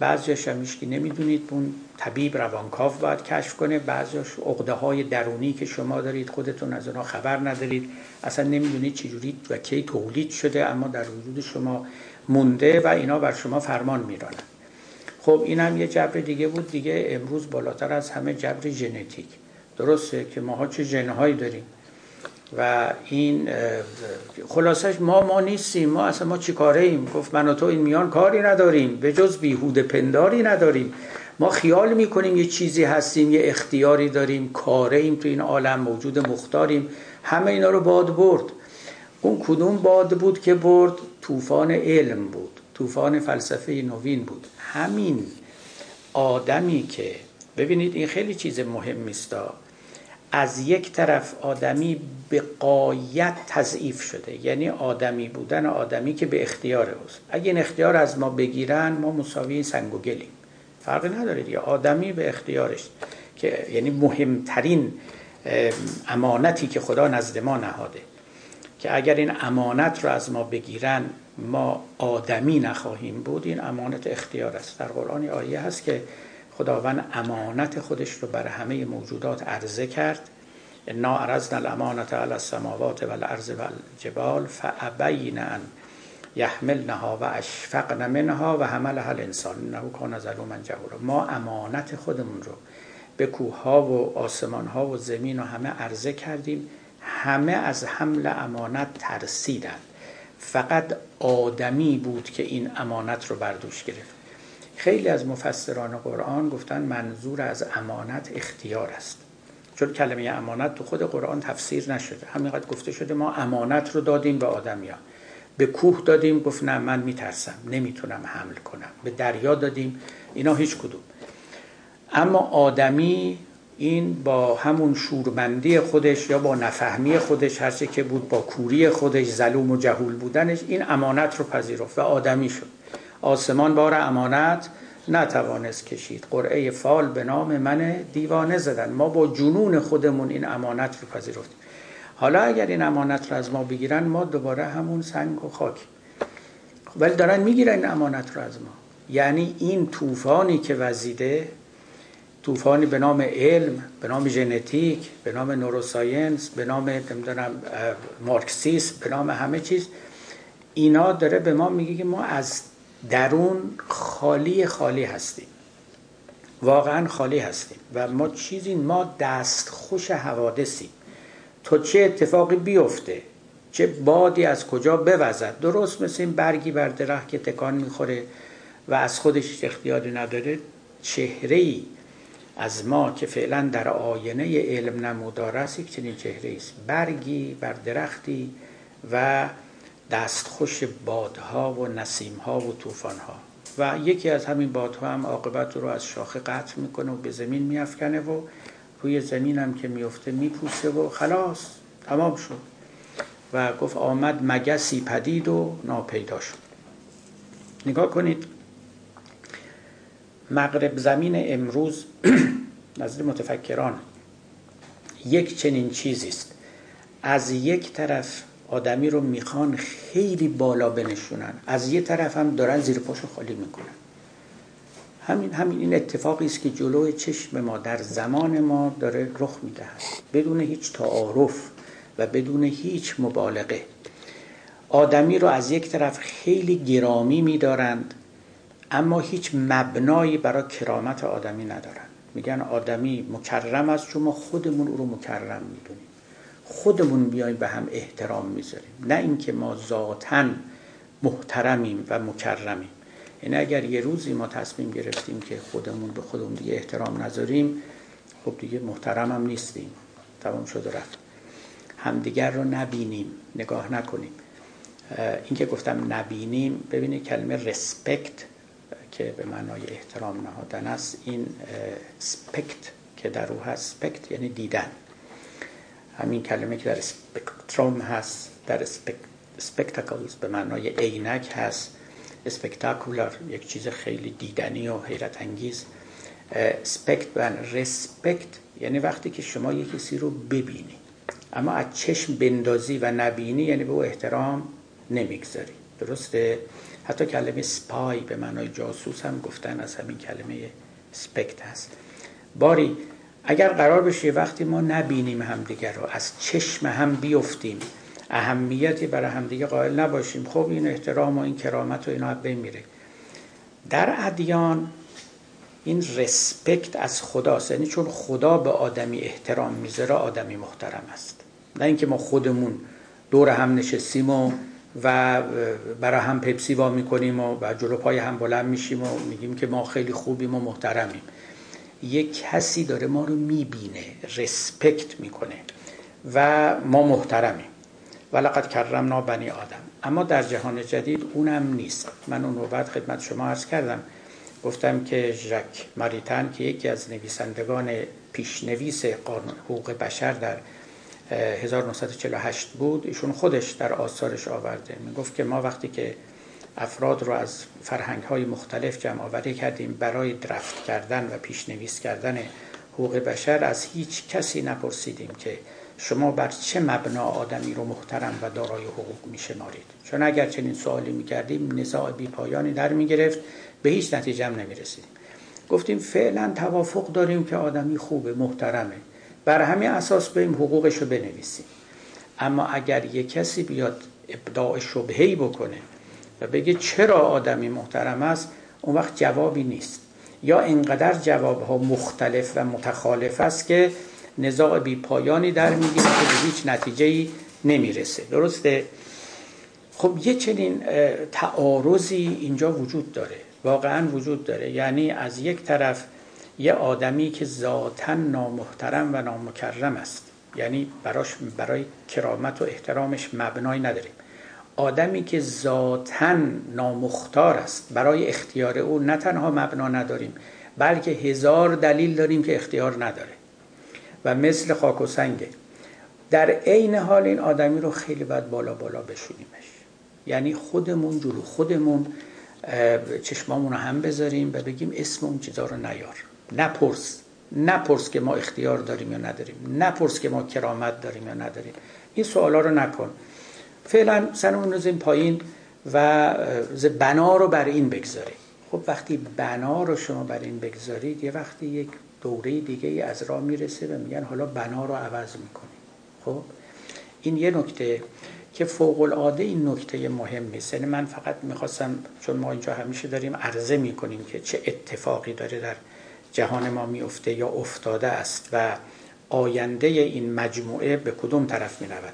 بعضیش هم که نمی‌دونید. اون طبیب روانکاو باید کشف کنه. بعضیش عقده های درونی که شما دارید خودتون از اونها خبر ندارید. اصلا نمی‌دونید چجوری و کی تولید شده اما در وجود شما مونده و اینا بر شما فرمان میرانن خب این هم یه جبر دیگه بود. دیگه امروز بالاتر از همه جبر ژنتیک. درسته که ماها چه ژنهایی داریم. و این خلاصش ما ما نیستیم. ما اصلا ما چی کاره ایم گفت من و تو این میان کاری نداریم. به جز بیهود پنداری نداریم. ما خیال می‌کنیم یه چیزی هستیم یه اختیاری داریم کاره ایم تو این عالم موجود مختاریم. همه اینا رو باد برد. اون کدوم باد بود که برد؟ طوفان علم بود. طوفان فلسفه نوین بود. همین آدمی که ببینید این خیلی چیز مهم است از یک طرف آدمی به قایت تضعیف شده یعنی آدمی بودن آدمی که به اختیار اوست. اگه این اختیار از ما بگیرن ما مساوی سنگ و گلیم. فرقی نداره دیگه. آدمی به اختیارش که یعنی مهمترین امانتی که خدا نزد ما نهاده. که اگر این امانت رو از ما بگیرن ما آدمی نخواهیم بود این امانت اختیار است. در قرآن آیه هست که خداوند امانت خودش رو بر همه موجودات عرضه کرد. انا عرضنا الامانت علی السماوات و الارض و الجبال فابین ان یحملنها و اشفقن منها و حملها الانسان. انه کان ظلوما جهورا. ما امانت خودمون رو به کوه ها و آسمان ها و زمین و همه عرضه کردیم. همه از حمل امانت ترسیدند. فقط آدمی بود که این امانت رو بردوش گرفت. خیلی از مفسران قرآن گفتن منظور از امانت اختیار است. چون کلمه امانت تو خود قرآن تفسیر نشده. همینقدر گفته شده ما امانت رو دادیم به آدمیا. به کوه دادیم گفت نه من میترسم. نمی‌تونم حمل کنم. به دریا دادیم. اینا هیچ کدوم. اما آدمی این با همون شورمندی خودش یا با نفهمی خودش هرچه که بود با کوری خودش ظلوم و جهول بودنش این امانت رو پذیرفت و آدمی شد. آسمان بار امانت نتوانست کشید. قرعه فال به نام من دیوانه زدن. ما با جنون خودمون این امانت رو پذیرفتیم حالا اگر این امانت رو از ما بگیرن ما دوباره همون سنگ و خاک. ولی دارن می‌گیرن این امانت رو از ما. یعنی این طوفانی که وزیده طوفانی به نام علم به نام ژنتیک به نام نوروساینس به نام نمی‌دونم مارکسیسم به نام همه چیز اینا داره به ما میگه که ما از درون خالی خالی هستیم. واقعا خالی هستیم و ما چیزی ما دست خوش حوادثیم تو چه اتفاقی بیفته؟ چه بادی از کجا بوزد؟ درست مثل این برگی بر درخت که تکان می‌خوره و از خودش اختیاری نداره. چهره ای از ما که فعلا در آینه علم نمودار است یک چنین چهره است. برگی بر درختی و دستخوش بادها و نسیمها و طوفانها. و یکی از همین بادها هم عاقبت رو از شاخه قطع می‌کنه و به زمین میافکنه و روی زمین هم که میفته میپوسه و خلاص تمام شد. و گفت آمد مگسی پدید و ناپیدا شد. نگاه کنید مغرب زمین امروز نظر متفکران یک چنین چیزی است. از یک طرف آدمی رو می‌خوان خیلی بالا بنشونن. از یه طرف هم دارن زیر پاشو خالی می‌کنن. همین همین این اتفاقی است که جلوی چشم ما در زمان ما داره رخ می‌دهد. بدون هیچ تعارف و بدون هیچ مبالغه. آدمی رو از یک طرف خیلی گرامی میدارند اما هیچ مبنایی برای کرامت آدمی ندارن میگن آدمی مکرم است چون ما خودمون او رو مکرم می‌دونیم خودمون بیایم به هم احترام می‌ذاریم. نه اینکه ما ذاتا محترمیم و مکرمیم. یعنی اگر یه روزی ما تصمیم گرفتیم که خودمون به خودمون دیگه احترام نذاریم خب دیگه محترم هم نیستیم. تمام شد و رفت. همدیگر رو نبینیم. نگاه نکنیم. این که گفتم نبینیم ببینید کلمه رسپکت که به معنای احترام نهادن است این سپکت که در او هست سپکت یعنی دیدن. همین کلمه که در اسپکتروم هست در سپکتاکلز به معنای عینک هست اسپکتاکولار یک چیز خیلی دیدنی و حیرت انگیز. سپکت و رسپکت یعنی وقتی که شما یک کسی رو ببینی. اما از چشم بندازی و نبینی یعنی به او احترام نمی‌گذاری. درسته؟ حتی کلمه سپای به معنای جاسوس هم گفتن از همین کلمه سپکت هست. باری اگر قرار بشه وقتی ما نبینیم همدیگر رو از چشم هم بیفتیم. اهمیتی برای همدیگه قائل نباشیم. خب این احترام و این کرامت و اینا بین میره. در ادیان این رسپکت از خداست. یعنی چون خدا به آدمی احترام می‌ذاره آدمی محترم است. نه اینکه ما خودمون دور هم نشستیم و و برای هم پپسی وا می‌کنیم و, و جلو پای هم بلند میشیم و میگیم که ما خیلی خوبیم و محترمیم. یک کسی داره ما رو می‌بینه رسپکت می‌کنه و ما محترمیم. ولقد کرمنا بنی آدم. اما در جهان جدید اونم نیست. من اون رو بعد خدمت شما عرض کردم. گفتم که ژک ماریتن که یکی از نویسندگان پیشنویس قانون حقوق بشر در 1948 بود ایشون خودش در آثارش آورده. می گفت که ما وقتی که افراد رو از فرهنگ های مختلف جمع آوری کردیم برای درفت کردن و پیشنویس کردن حقوق بشر. از هیچ کسی نپرسیدیم که شما بر چه مبنا آدمی رو محترم و دارای حقوق می شمارید چون اگر چنین سوالی می کردیم نزاع بی پایانی در می گرفت به هیچ نتیجه هم نمی رسیدیم گفتیم فعلا توافق داریم که آدمی خوبه محترمه. بر همین اساس بریم حقوقش رو بنویسیم. اما اگر یک کسی بیاد ابداع شبهی بکنه و بگه چرا آدمی محترم است اون وقت جوابی نیست. یا اینقدر جواب ها مختلف و متخالف است که نزاع بی پایانی در می‌گیره که به هیچ نتیجه نمی‌رسه. درسته؟ خب یه چنین تعارضی اینجا وجود داره. واقعا وجود داره. یعنی از یک طرف یه آدمی که ذاتا نامحترم و نامکرم است. یعنی براش برای کرامت و احترامش مبنایی نداریم. آدمی که ذاتا نامختار است. برای اختیار او نه تنها مبنا نداریم بلکه هزار دلیل داریم که اختیار نداره. و مثل خاک و سنگه در عین حال این آدمی رو خیلی باید بالا بالا بشونیمش. یعنی خودمون جلو خودمون چشمامون رو هم بذاریم و بگیم اسم اون چیزا رو نیار. نپرس نپرس که ما اختیار داریم یا نداریم. نپرس که ما کرامت داریم یا نداریم. این سوالا رو نکن. فعلا سرمون رو پایین و بنا رو بر این بگذاریم. خب وقتی بنا رو شما بر این بگذارید یه وقتی یک دوره دیگه از راه می‌رسه و میگن حالا بنا رو عوض می‌کنیم. خب؟ این یه نکته که فوق العاده این نکته مهم است یعنی من فقط می‌خواستم چون ما اینجا همیشه داریم عرضه می‌کنیم که چه اتفاقی داره در جهان ما میفته یا افتاده است و آینده این مجموعه به کدوم طرف می رود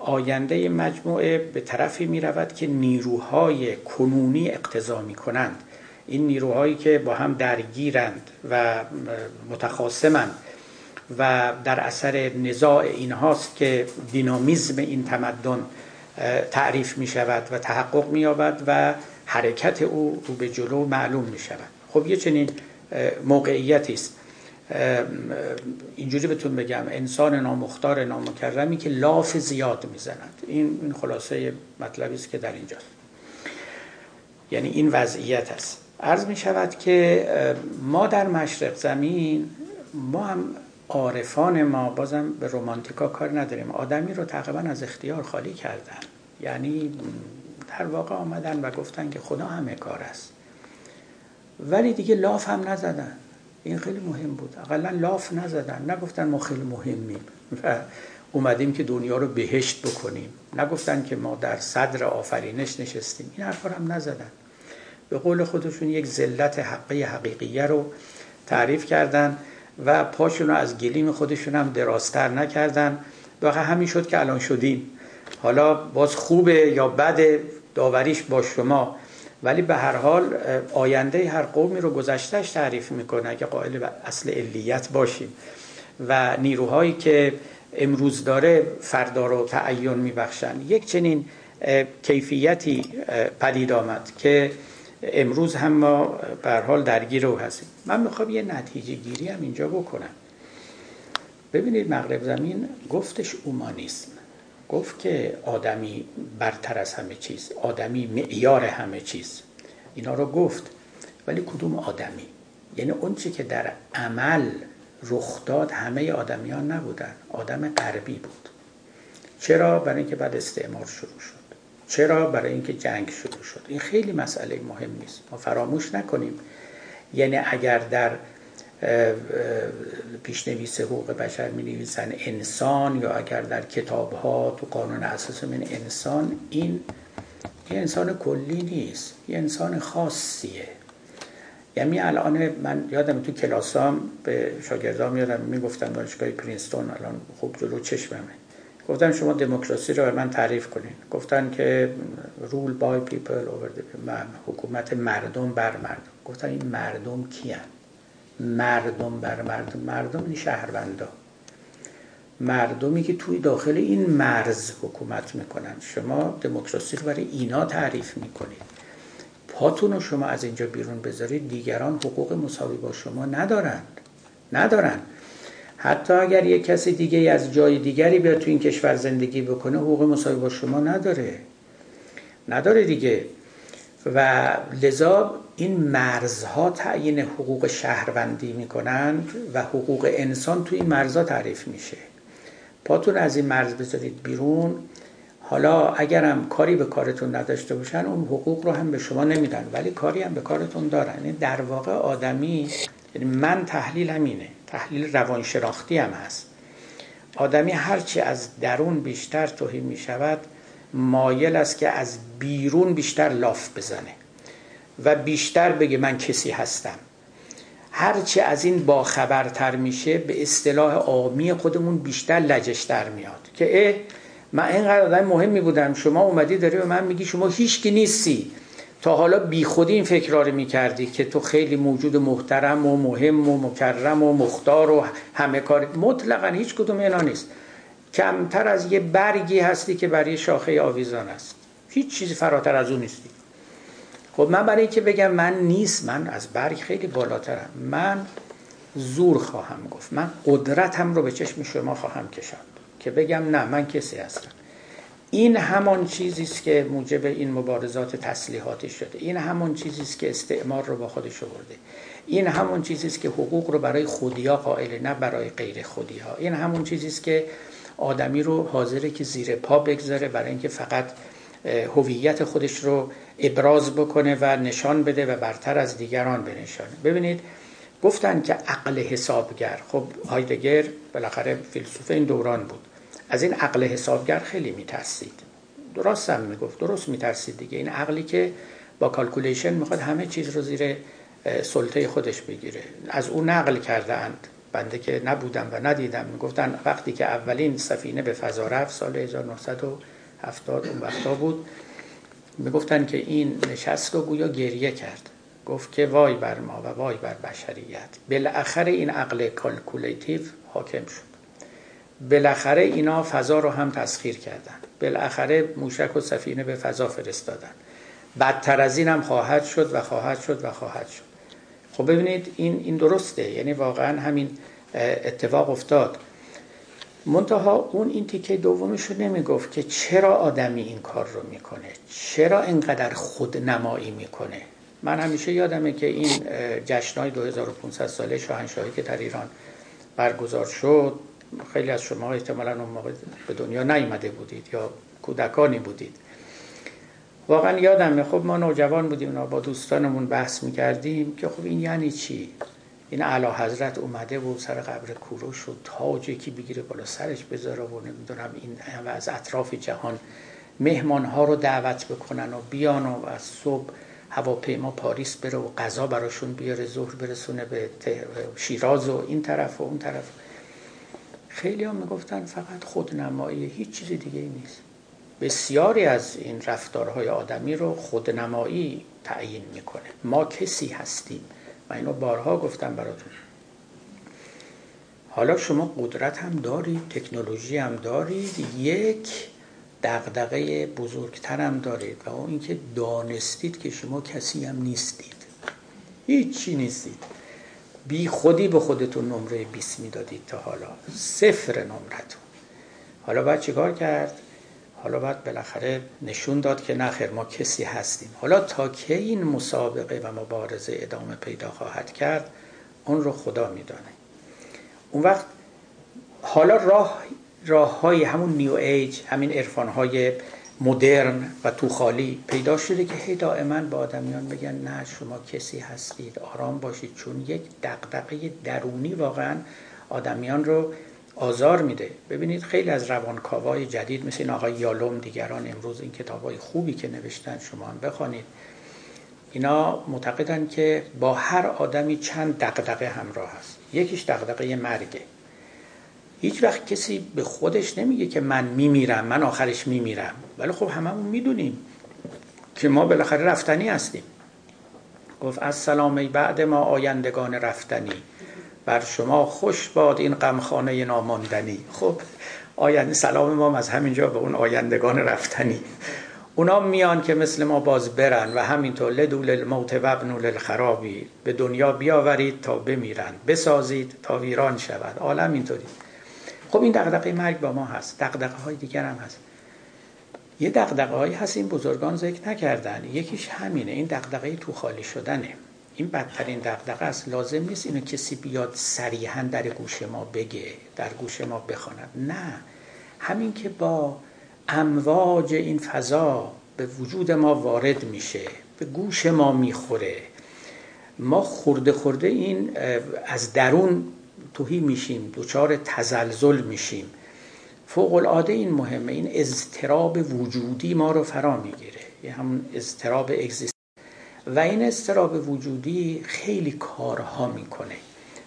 آینده مجموعه به طرفی می رود که نیروهای کنونی اقتضا می کنند این نیروهایی که با هم درگیرند و متخاصمند و در اثر نزاع اینهاست که دینامیزم این تمدن تعریف می شود و تحقق می یابد و حرکت او رو به جلو معلوم می شود خب یه چنین موقعیتی است. اینجوری بهتون بگم انسان نامختار نامکرمی که لاف زیاد می‌زند. این خلاصه مطلبی است که در اینجاست. یعنی این وضعیت است. عرض می شود که ما در مشرق زمین ما هم عارفان ما بازم به رومانتیکا کار نداریم. آدمی رو تقریبا از اختیار خالی کردن. یعنی در واقع آمدن و گفتن که خدا همه کار است. ولی دیگه لاف هم نزدن. این خیلی مهم بود. اقلا لاف نزدن. نگفتن ما خیلی مهمیم و اومدیم که دنیا رو بهشت بکنیم. نگفتن که ما در صدر آفرینش نشستیم. این حرفا هم نزدن. به قول خودشون یک ذلت حقی حقیقیه رو تعریف کردن و پاشون رو از گلیم خودشون هم دراستر نکردن. واقعا همین شد که الان شدیم. حالا باز خوبه یا بده؟ داوریش با شما. ولی به هر حال آینده هر قومی رو گذشتهش تعریف می‌کنه اگه قائل به اصل علیت باشیم. و نیروهایی که امروز داره فردا رو تعین میبخشن. یک چنین کیفیتی پدید آمد که امروز هم ما به حال درگیر رو هستیم. من می‌خوام یه نتیجه گیری هم اینجا بکنم. ببینید مغرب زمین گفتش اومانیسم. گفت که آدمی برتر از همه چیز آدمی معیار همه چیز. اینا رو گفت. ولی کدوم آدمی؟ یعنی اون چی که در عمل رخ داد همه آدمیان نبودن. آدم غربی بود. چرا؟ برای اینکه بعد استعمار شروع شد. چرا؟ برای اینکه جنگ شروع شد. این خیلی مسئله مهم نیست. ما فراموش نکنیم. یعنی اگر در پیشنویس حقوق بشر می نویسن انسان یا اگر در کتاب ها تو قانون اساس من انسان این یه انسان کلی نیست یه انسان خاصیه. یعنی الان من یادم تو کلاسام به شاگردام یادم می‌گفتن دانشگاه پرینستون الان خوب جلو چشممه. گفتن شما دموکراسی رو به من تعریف کنین. گفتن که rule by people حکومت مردم بر مردم. گفتن این مردم کیان؟ مردم بر مردم. مردم این شهروندا. مردمی که توی داخل این مرز حکومت می‌کنن. شما دموکراسی رو برای اینا تعریف می‌کنید. پاتون رو شما از اینجا بیرون بذارید دیگران حقوق مساوی با شما ندارند ندارن. حتی اگر یک کسی دیگه از جای دیگری بیاد تو این کشور زندگی بکنه حقوق مساوی با شما نداره. نداره دیگه. و لذا این مرزها تعیین حقوق شهروندی می‌کنند و حقوق انسان توی این مرزها تعریف میشه. پاتون از این مرز بذارید بیرون. حالا اگرم کاری به کارتون نداشته باشن اون حقوق رو هم به شما نمیدن ولی کاری هم به کارتون دارن. یعنی در واقع آدمی یعنی من تحلیل همینه. تحلیل روانشناختی هم هست. آدمی هرچی از درون بیشتر توهی می شود مایل است که از بیرون بیشتر لاف بزنه و بیشتر بگه من کسی هستم. هرچی از این باخبرتر میشه به اصطلاح آمی خودمون بیشتر لجش در میاد که اه من اینقدر آدم مهمی بودم شما اومدی داری به من میگی شما هیچکی نیستی. تا حالا بی خودی این فکر رو می‌کردی که تو خیلی موجود محترم و مهم و مکرم و مختار و همه کار. مطلقا هیچ کدوم اینا نیست. کمتر از یه برگی هستی که برای شاخه آویزان است. هیچ چیزی فراتر از اون نیستی. خب من برای اینکه بگم من نیست من از برگ خیلی بالاترم. من زور خواهم گفت. من قدرتم رو به چشم شما خواهم کشاند. که بگم نه من کسی هستم. این همان چیزی است که موجب این مبارزات تسلیحاتی شده. این همان چیزی است که استعمار رو با خودش آورده. این همون چیزی است که حقوق رو برای خودیا قائل نه برای غیر خودیا. این همون چیزی است که آدمی رو حاضره که زیر پا بگذاره برای اینکه فقط هویت خودش رو ابراز بکنه و نشان بده و برتر از دیگران بنشانه. ببینید گفتن که عقل حسابگر. خب هایدگر بالاخره فیلسوف این دوران بود. از این عقل حسابگر خیلی میترسید. درست هم می‌گفت درست میترسید دیگه. این عقلی که با calculation می‌خواد همه چیز رو زیر سلطه خودش بگیره. از او نقل کرده اند بنده که نبودم و ندیدم می‌گفتن وقتی که اولین سفینه به فضا رفت سال 1970 اون وقتا بود. می‌گفتن که این نشست و گویا گریه کرد. گفت که وای بر ما و وای بر بشریت. بالاخره این عقل calculative حاکم شد. بالاخره اینا فضا رو هم تسخیر کردن. بالاخره موشک و سفینه به فضا فرستادن. بدتر از این خواهد شد و خواهد شد و خواهد شد. خب ببینید این این درسته. یعنی واقعا همین اتفاق افتاد. منتها اون این تیکه دومش رو نمی‌گفت که چرا آدمی این کار رو می‌کنه؟ چرا اینقدر خودنمایی می‌کنه؟ من همیشه یادمه که این جشنهای 2500 ساله شاهنشاهی که در ایران برگزار شد خیلی از شما احتمالا اون موقع به دنیا نیامده بودید یا کودکانی بودید. واقعا یادمه خب ما نوجوان بودیم با دوستانمون بحث می‌کردیم که خب این یعنی چی؟ این علا حضرت اومده و سر قبر کوروش و تاجی که بگیره بالا سرش بذاره و نمی‌دونم این از اطراف جهان مهمان ها رو دعوت بکنن و بیان و از صبح هواپیما پاریس بره و غذا براشون بیاره ظهر برسونه به شیراز و این طرف و اون طرف. خیلی هم می‌گفتن فقط خودنمایی هیچ چیز دیگه نیست. بسیاری از این رفتارهای آدمی رو خودنمایی تعیین می‌کنه. ما کسی هستیم. و اینو بارها گفتم براتون. حالا شما قدرت هم دارید تکنولوژی هم دارید یک دغدغه بزرگتر هم دارید و اون اینکه دانستید که شما کسی هم نیستید. هیچی نیستید. بی خودی به خودتون نمره 20 می‌دادید تا حالا. صفر نمرتون. حالا باید چیکار کرد؟ حالا باید بالاخره نشون داد که نخیر ما کسی هستیم. حالا تا که این مسابقه و مبارزه ادامه پیدا خواهد کرد اون رو خدا میدانه. اون وقت حالا راه راه های همون نیو ایج همین عرفان های مدرن و تو خالی پیدا شده که هی دائما به آدمیان بگن نه شما کسی هستید آرام باشید. چون یک دقدقه درونی واقعا آدمیان رو آزار میده. ببینید خیلی از روانکاوای جدید مثل این آقای یالوم دیگران امروز این کتابای خوبی که نوشتن شما هم بخوانید اینا معتقدن که با هر آدمی چند دقدقه همراه هست. یکیش دقدقه مرگه. هیچ وقت کسی به خودش نمیگه که من میمیرم من آخرش میمیرم. ولی خب هممون می‌دونیم که ما بالاخره رفتنی هستیم. گفت از سلامی بعد ما آیندگان رفتنی. بر شما خوش باد این غمخانه ناماندنی. خب آینده سلام ما از همینجا به اون آیندگان رفتنی. اونا میان که مثل ما باز برن و همینطور لدول الموت و ابنول الخرابی به دنیا بیاورید تا بمیرن بسازید تا ویران شود. عالم اینطوری خب این دقدقه مرگ با ما هست. دقدقه های دیگر هم هست. یه دقدقه هایی هست این بزرگان ذکر نکردن. یکیش همینه. این دقدقه تو خالی شدنه. این بدترین دقدقه است. لازم نیست اینو کسی بیاد صریحا در گوش ما بگه در گوش ما بخواند. نه. همین که با امواج این فضا به وجود ما وارد میشه به گوش ما می‌خوره. ما خورده خورده این از درون توهی میشیم دچار تزلزل میشیم. فوق العاده این مهمه. این اضطراب وجودی ما رو فرا می‌گیره. یه همون اضطراب اگزیست و این اضطراب وجودی خیلی کارها می‌کنه.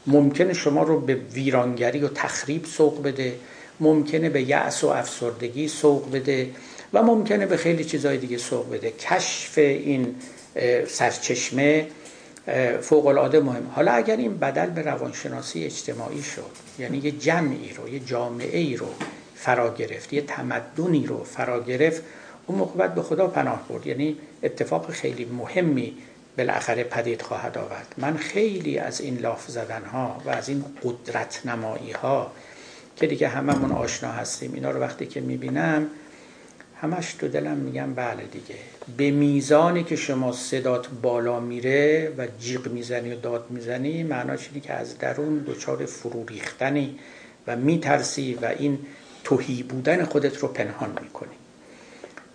ممکنه شما رو به ویرانگری و تخریب سوق بده ممکنه به یأس و افسردگی سوق بده و ممکنه به خیلی چیزهای دیگه سوق بده. کشف این سرچشمه فوق العاده مهم. حالا اگر این بدل به روانشناسی اجتماعی شد یعنی یه جمعی رو یه جامعه ای رو فرا گرفت یه تمدنی رو فرا گرفت اون موقع به خدا پناه برد. یعنی اتفاق خیلی مهمی بالاخره پدید خواهد آورد. من خیلی از این لاف زدن ها و از این قدرت نمایی ها که دیگه هممون آشنا هستیم اینا رو وقتی که می‌بینم همش تو دلم میگم بله دیگه. به میزانی که شما صدات بالا میره و جیغ می‌زنی و داد می‌زنی معناش اینه که از درون دچار فرو ریختنی و میترسی و این توهی بودن خودت رو پنهان می‌کنی.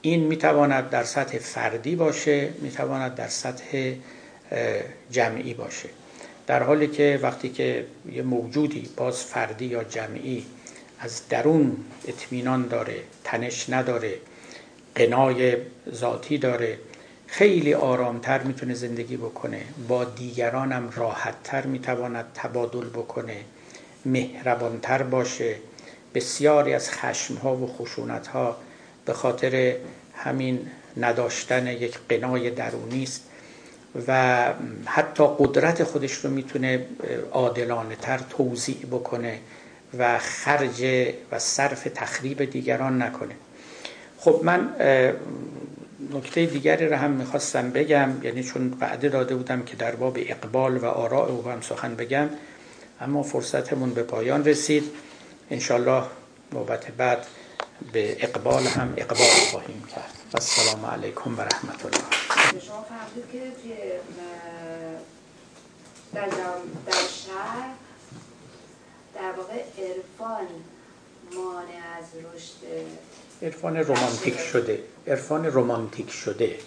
این می‌تواند در سطح فردی باشه می‌تواند در سطح جمعی باشه. در حالی که وقتی که یه موجودی باز فردی یا جمعی از درون اطمینان داره تنش نداره قنای ذاتی داره خیلی آرامتر می‌تونه زندگی بکنه با دیگرانم راحتتر می‌تواند تبادل بکنه مهربانتر باشه. بسیاری از خشمها و خشونتها به خاطر همین نداشتن یک قنای درونی است و حتی قدرت خودش رو می‌تونه عادلانه تر توضیح بکنه و خرج و صرف تخریب دیگران نکنه. خب من نکته دیگری رو هم می‌خواستم بگم یعنی چون وعده داده بودم که در باب اقبال و آراء او هم سخن بگم اما فرصتمون به پایان رسید. انشالله نوبت بعد به اقبال هم اقبال خواهیم کرد. السلام علیکم و رحمت الله شما فهمید که در, در شهر در واقع عرفان مانع از رشد عرفان رومانتیک شده. عرفان رومانتیک شده.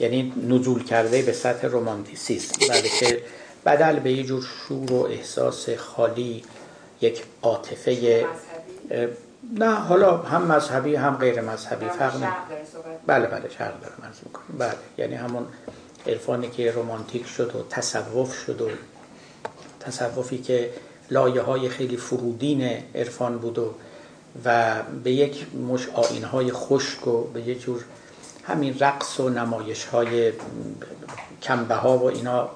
یعنی نزول کرده به سطح رومانتیسیسم بلکه بدل به یه جور شور و احساس خالی یک عاطفه نه حالا هم مذهبی هم غیر مذهبی فرق بله بله شرق داره مرز می‌کنم. بله یعنی همون عرفانی که رومانتیک شد و تصوف شد و تصوفی که لایه های خیلی فرودین عرفان بود و و به یک مش آین های خشک و به یک جور همین رقص و نمایش های کمبه ها و اینا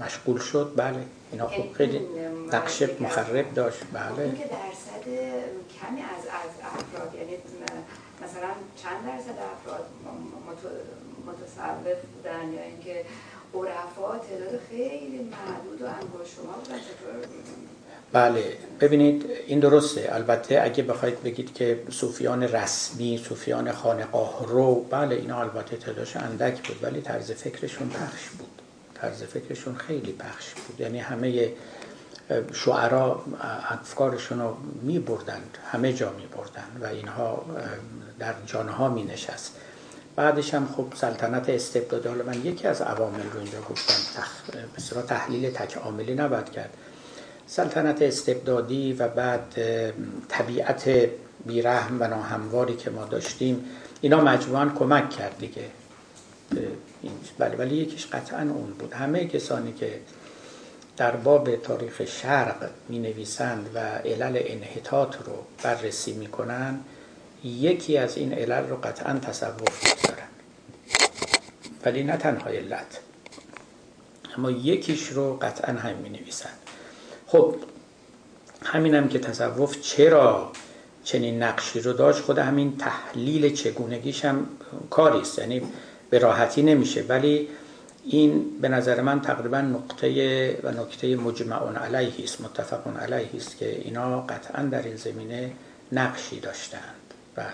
مشغول شد. بله. اینا خب خیلی نقشه مخرب داشت. بله. این که درصد کمی از از افراد یعنی مثلا چند درصد افراد متصوف بودن یا اینکه عرفا تعداد خیلی معدود و انگشتما بودن بله. ببینید این درسته. البته اگه بخواید بگید که صوفیان رسمی صوفیان خانقاه رو بله اینا البته تعدادش اندک بود ولی طرز فکرشون پخش بود. طرز فکرشون خیلی پخش بود. یعنی همه شعرا افکارشون رو می بردند همه جا می بردند و اینها در جانها می نشست بعدش هم خب سلطنت استبدادی حالا من یکی از عوامل رو اینجا گفتم تخ... تحلیل تک عاملی نباید کرد. سلطنت استبدادی و بعد طبیعت بیرحم و ناهمواری که ما داشتیم اینا مجموعا کمک کرد دیگه. بله ولی یکیش قطعا اون بود. همه کسانی که در باب تاریخ شرق می نویسند و علل انحطاط رو بررسی می کنن یکی از این علل رو قطعا تصوف دارن ولی نه تنها علت اما یکیش رو قطعا هم می نویسن خب همینم که تصوف چرا چنین نقشی رو داشت خود همین تحلیل چگونگیش هم کاری است. یعنی به راحتی نمیشه. ولی این به نظر من تقریبا نقطه و نکته مجمع علیه است متفق علیه است که اینا قطعا در این زمینه نقشی داشتند بله.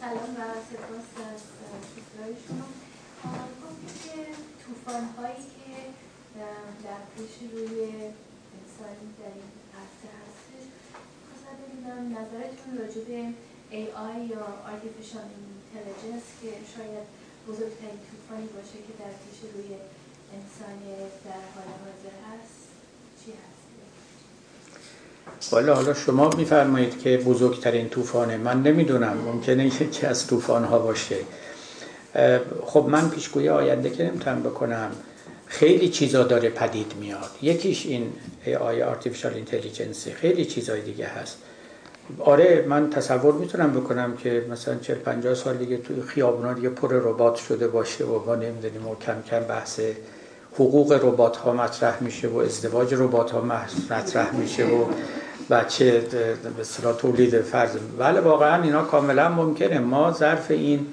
سلام و سپاس از شما. که توفان هایی که در پیش روی انسانی در این عرصه هستش ببینم نظرتون راجع به AI یا Artificial Intelligence که شاید بزرگترین توفانی باشه که در پیش روی انسان در حال حاضر هست چی هست؟ حالا حالا شما میفرمایید که بزرگترین طوفانه. من نمی‌دونم ممکنه یکی از طوفان ها باشه خب من پیشگویی آینده که نمی‌تونم بکنم خیلی چیزا داره پدید میاد. یکیش این AI artificial intelligence ی خیلی چیزای دیگه هست. آره من تصور می‌تونم بکنم که مثلا 40 50 سال دیگه توی خیابونا دیگه پر ربات شده باشه و ما نمی‌دونیم و کم کم بحث حقوق ربات ها مطرح میشه و ازدواج ربات ها مطرح میشه و بچه به تولید فرض. بله واقعا اینا کاملا ممکنه. ما ظرف این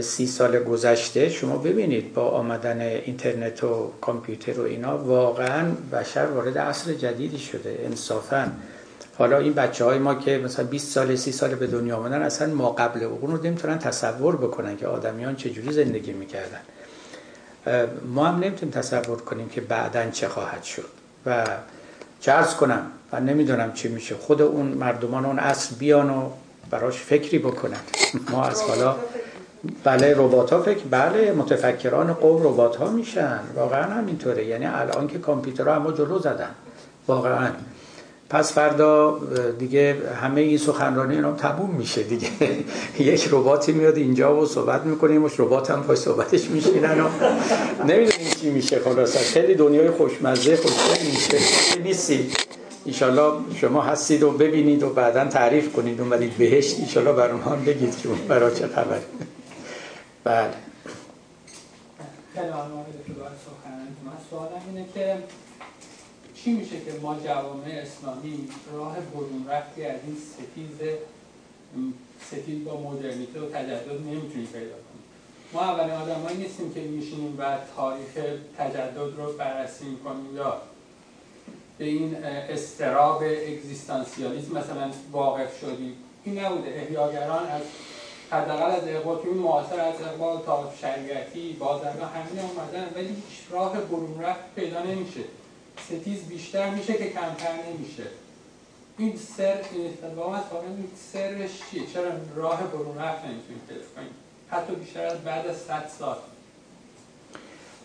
سی سال گذشته شما ببینید با آمدن اینترنت و کامپیوتر و اینا واقعا بشر وارد عصر جدیدی شده انصافا. حالا این بچه های ما که مثلا 20 سال 30 سال به دنیا آمدن اصلا ما قبل اون رو نمی‌تونن تصور بکنن که آدمیان چجوری زندگی می‌کردن. ما هم نمی‌تونیم تصور کنیم که بعدا چه خواهد شد. و چرز کنم و نمی‌دونم چی میشه. خود اون مردمان اون اصل بیان و براش فکری بکنن. ما از حالا بله ربات ها فکر بله متفکران قوم ربات ها میشن. واقعا همینطوره. یعنی الان که کامپیوترها اما جلو زدن. واقعا. پس فردا دیگه همه این سخنرانی اینا تموم میشه دیگه. یک رباتی میاد اینجا و صحبت می‌کنه مش ربات هم پای صحبتش میشینن و نمی‌دونیم چی میشه خلاص خیلی دنیای خوشمزه خوشمزه میشه. نیستی. ایشالله شما هستید و ببینید و بعدا تعریف کنید. اومدید بهشت ایشالله بر اونها بگید که اون برا چه خبر. بله. سوالم اینه که چی میشه که ما جوامع اسلامی راه برون رفتی از این ستیز ستیز با مدرنیته و تجدد نمی‌تونیم پیدا کنیم ما اولین آدمایی نیستیم که میشینیم و تاریخ تجدد رو بررسی می‌کنیم یا به این استراب اگزیستانسیالیسم مثلا واقف شدیم این نبوده. احیاگران از حداقل از اقبال که معاصر از اقبال تا شریعتی بازرگان همین اومدن ولی هیچ راه برون رفت پیدا نمیشه. ستیز بیشتر میشه که کمتر نمیشه. این سر واقعا این سرش چیه؟ چرا راه برون رفت نمی‌تونیم پیدا کنیم حتی بیشتر از بعد از 100 سال.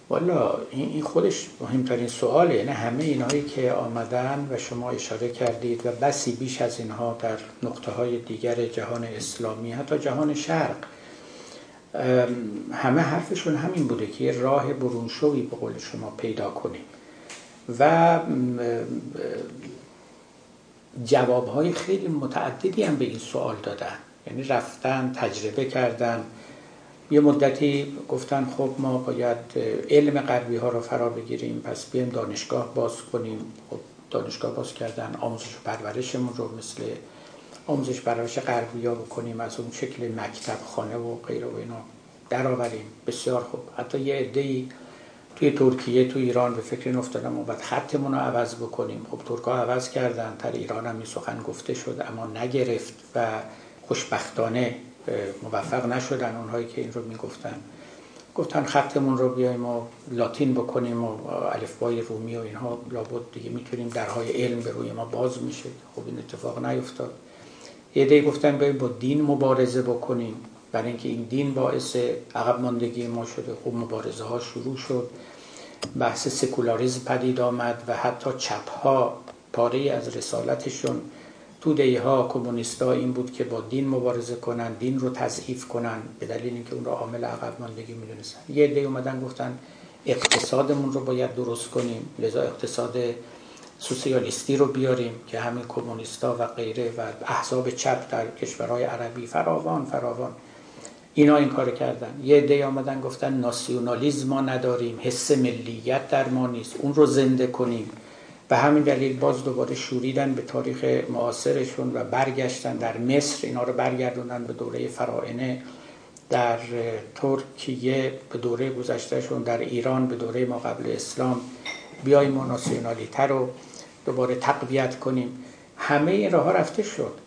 والا این خودش مهمترین سواله. یعنی همه اینهایی که آمدن و شما اشاره کردید و بسی بیش از اینها در نقطه های دیگر جهان اسلامی حتی جهان شرق همه حرفشون همین بوده که راه برونشوی به قول شما پیدا کنیم. و جوابهای خیلی متعددی هم به این سوال دادن. یعنی رفتن تجربه کردن. یه مدتی گفتن خب ما باید علم غربی ها رو فرا بگیریم پس بیایم دانشگاه باز کنیم. خب دانشگاه باز کردن آموزش و پرورشمون رو مثل آموزش پرورش غربی ها بکنیم از اون شکل مکتب خانه و غیره و اینا درآوریم. بسیار خوب. حتی یه عده‌ای توی ترکیه توی ایران به فکر این افتادم و بعد خطمون رو عوض بکنیم. خب ترکا عوض کردن در ایران هم این سخن گفته شد اما نگرفت و خوشبختانه موفق نشدن اونهایی که این رو می‌گفتن. گفتن خطمون رو بیایم و لاتین بکنیم و الفبای رومی و اینها لابد دیگه می‌تونیم درهای علم به روی ما باز میشه. خب این اتفاق نیفتاد. یه دی گفتن بیایم با دین مبارزه بکنیم. برای اینکه این دین باعث عقب ماندگی ما شده. خوب مبارزه ها شروع شد. بحث سکولاریزم پدید آمد و حتی چپ ها پاره از رسالتشون توده ها کمونیستا این بود که با دین مبارزه کنن دین رو تضعیف کنن به دلیل اینکه اون رو عامل عقب ماندگی می‌دونستن. یه عده اومدن گفتن اقتصادمون رو باید درست کنیم لذا اقتصاد سوسیالیستی رو بیاریم که همین کمونیستا و غیره و احزاب چپ در کشورهای عربی فراوان فراوان. اینا این کار کردن. یه عده آمدن گفتن ناسیونالیزم ما نداریم حس ملیت در ما نیست اون رو زنده کنیم. به همین دلیل باز دوباره شوریدن به تاریخ معاصرشون و برگشتن در مصر. اینا رو برگردوندن به دوره فرائنه در ترکیه به دوره گذشتهشون در ایران به دوره ما قبل اسلام. بیایم ما ناسیونالیته رو دوباره تقویت کنیم. همه این راه رفته شد.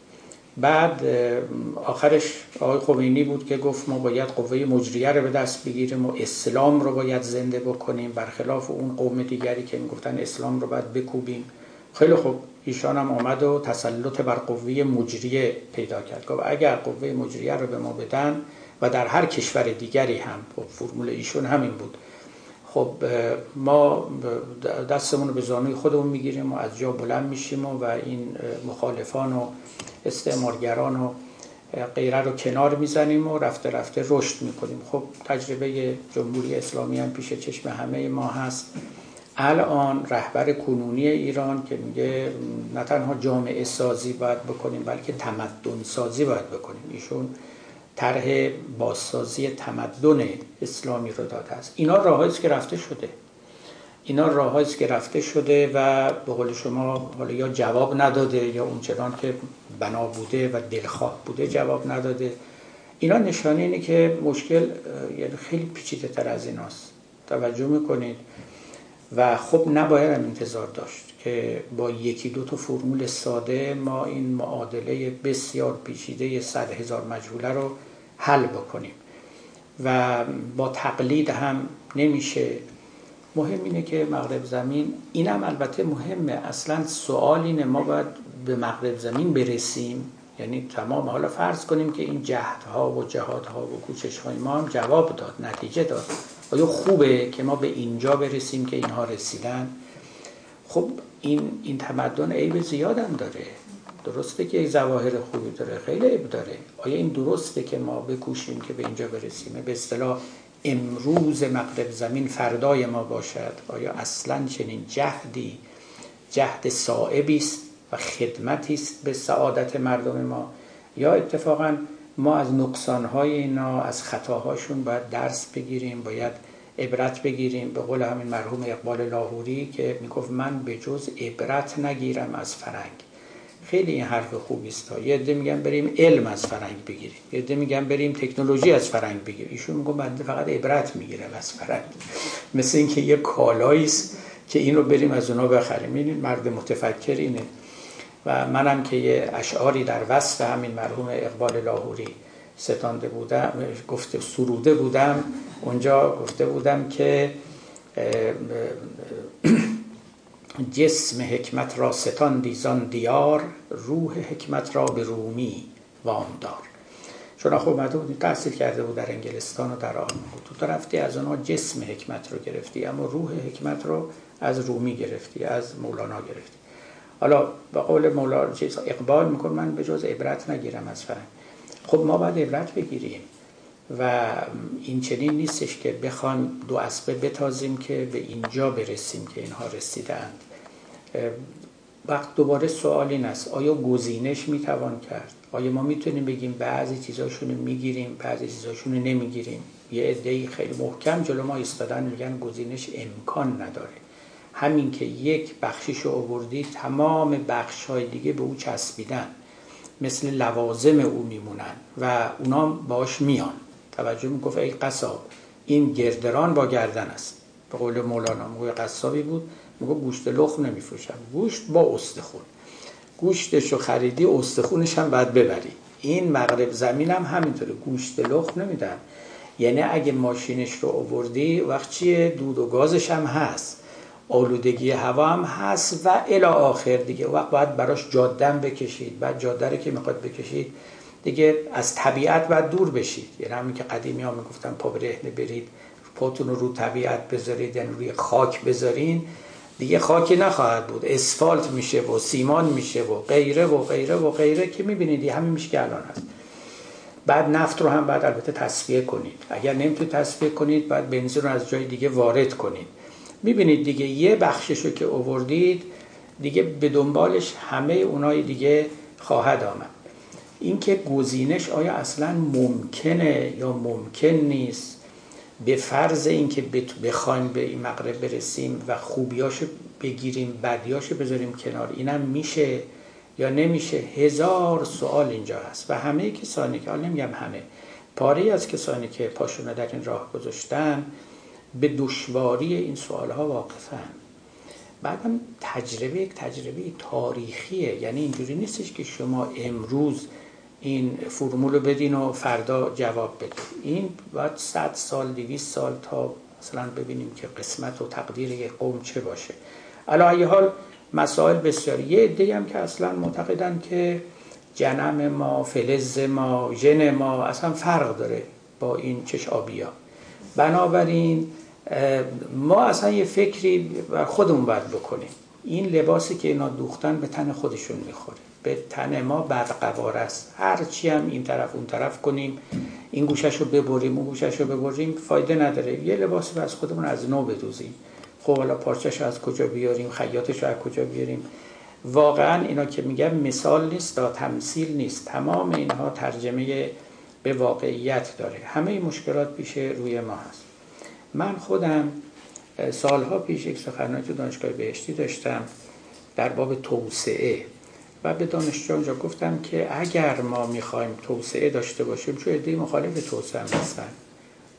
بعد آخرش آقای خمینی بود که گفت ما باید قوه مجریه رو به دست بگیریم و اسلام رو باید زنده بکنیم. برخلاف اون قوم دیگری که می‌گفتن اسلام رو باید بکوبیم. خیلی خوب. ایشان هم آمد و تسلط بر قوه مجریه پیدا کرد. گفت اگر قوه مجریه رو به ما بدن و در هر کشور دیگری هم خب فرمول ایشون همین بود. خب ما دستمون رو به زانوی خودمون می‌گیریم و از جا بلند میشیم و این مخالفان و استعمارگران و غیره رو کنار می‌زنیم و رفته رفته رشد می‌کنیم. خب تجربه جمهوری اسلامی هم پیش چشم همه ما هست. الان رهبر کنونی ایران که میگه نه تنها جامعه سازی باید بکنیم بلکه تمدن سازی باید بکنیم. ایشون طرح بازسازی تمدن اسلامی رو داده است. اینا راههایی که رفته شده. اینا راههایی که رفته شده و به قول شما حالا یا جواب نداده یا اونچنان که بنا بوده و دلخواه بوده جواب نداده. اینا نشانه اینه که مشکل یعنی خیلی پیچیده تر از ایناست. توجه می‌کنید. و خب نباید هم انتظار داشت. که با یکی دو تا فرمول ساده ما این معادله بسیار پیچیده صد هزار مجهوله رو حل بکنیم. و با تقلید هم نمیشه. مهم اینه که مغرب زمین اینم البته مهمه. اصلا سوال اینه ما باید به مغرب زمین برسیم. یعنی تمام حالا فرض کنیم که این جهدها و جهادها و کوچش های ما هم جواب داد نتیجه داد. آیا خوبه که ما به اینجا برسیم که اینها رسیدن؟ خب این این تمدن عیب زیادم داره. درسته که یک ظواهر خوبی داره خیلی عیب داره. آیا این درسته که ما بکوشیم که به اینجا برسیم؟ به اصطلاح امروز مغرب زمین فردای ما باشد. آیا اصلا چنین جهدی جهد صائبی است و خدمتی است به سعادت مردم ما؟ یا اتفاقا ما از نقصانهای اینا از خطاهاشون باید درس بگیریم باید عبرت بگیریم به قول همین مرحوم اقبال لاهوری که می‌گفت من به جز عبرت نگیرم از فرنگ. خیلی این حرف خوبی است. یه عده میگن بریم علم از فرنگ بگیریم. یه عده میگن بریم تکنولوژی از فرنگ بگیریم. ایشون میگه بنده فقط عبرت می‌گیرم از فرنگ. مثل اینکه یه کالایی است که این رو بریم از اونا بخریم. این مرد متفکر اینه. و منم که یه اشعاری در وصف همین مرحوم اقبال لاهوری. ستانده بودم گفته سروده بودم اونجا گفته بودم که جسم حکمت را ستان دیزان دیار روح حکمت را به رومی وامدار چون خب اومده بودی تحصیل کرده بود در انگلستان و در آلمان بود. تو رفتی از اونها جسم حکمت رو گرفتی اما روح حکمت رو از رومی گرفتی از مولانا گرفتی. حالا به قول مولانا چیز اقبال میکن من به جز عبرت نگیرم از فرنگ خب ما باید عبرت بگیریم و این چنین نیستش که بخوام دو اسبه بتازیم که به اینجا برسیم که اینها رسیدند. وقت دوباره سوال این است آیا گزینش می‌توان کرد؟ آیا ما می‌تونیم بگیم بعضی چیزاشون رو می‌گیریم بعضی چیزاشون رو نمی‌گیریم؟ یه عده خیلی محکم جلو ما ایستادن میگن گزینش امکان نداره. همین که یک بخشیش رو آوردی تمام بخش های دیگه به او چسبیدن. مثل لوازم او میمونن و اونا باش میان. توجه می‌گفت ای قصاب این گردران با گردن است. به قول مولانا موی قصابی بود میگه گوشت لخ نمیفروشم. گوشت با استخون. گوشتشو خریدی استخونش هم باید ببری. این مغرب زمین هم همینطوره. گوشت لخ نمیدن. یعنی اگه ماشینش رو آوردی وقت چیه؟ دود و گازش هم هست. آلودگی هوا هم هست و الی آخر دیگه وقت باید براش جادم بکشید بعد جاده که می‌خواد بکشید دیگه از طبیعت باید دور بشید. یعنی همین که قدیمی ها می‌گفتن پا برهنه برید پاتون رو رو طبیعت بذارید یعنی روی خاک بذارین دیگه خاکی نخواهد بود. اسفالت میشه و سیمان میشه و غیره و غیره و غیره که می‌بینید همین میشه که الان هست. بعد نفت رو هم بعد البته تصفیه کنید. اگر نمی‌تونید تصفیه کنید بعد بنزین رو از جای دیگه وارد کنید. می‌بینید دیگه یه بخشش رو که اووردید دیگه به دنبالش همه اونای دیگه خواهد آمد. اینکه گزینش آیا اصلا ممکنه یا ممکن نیست؟ به فرض اینکه بخوایم به این مقرب برسیم و خوبیاشو بگیریم بدیاشو بذاریم کنار اینم میشه یا نمیشه؟ هزار سوال اینجا هست و همه کسانی که حال نمیگم همه پاره از کسانی که پاشونه در این راه گذاشتن به دشواری این سوال ها واقفن. بعدم تجربه یک تجربه تاریخیه. یعنی اینجوری نیستش که شما امروز این فرمول رو بدین و فردا جواب بدین. این باید صد سال دویست سال تا مثلا ببینیم که قسمت و تقدیر یک قوم چه باشه. علا حال مسائل بسیاری. یه عده هم که اصلا معتقدن که جنم ما فلز ما ژن ما اصلا فرق داره با این چش آبیا بنابراین ما اصلا یه فکری بر خودمون باید بکنیم. این لباسی که اینا دوختن به تن خودشون می‌خوره. به تن ما برقوار است. هرچی هم این طرف اون طرف کنیم این گوشش رو ببریم اون گوشش رو ببریم فایده نداره. یه لباسی از خودمون از نو بدوزیم. خب حالا پارچش از کجا بیاریم؟ خیاطش رو از کجا بیاریم؟ واقعا اینا که میگم مثال نیست تا تمثیل نیست. تمام اینها ترجمه به واقعیت داره. همه مشکلات پیش روی ما هست. من خودم سالها پیش یک سخنرانی تو دانشگاه بهشتی داشتم در باب توسعه و به دانشجو اونجا گفتم که اگر ما می‌خوایم توسعه داشته باشیم چون ایده مخالف توسعه هستن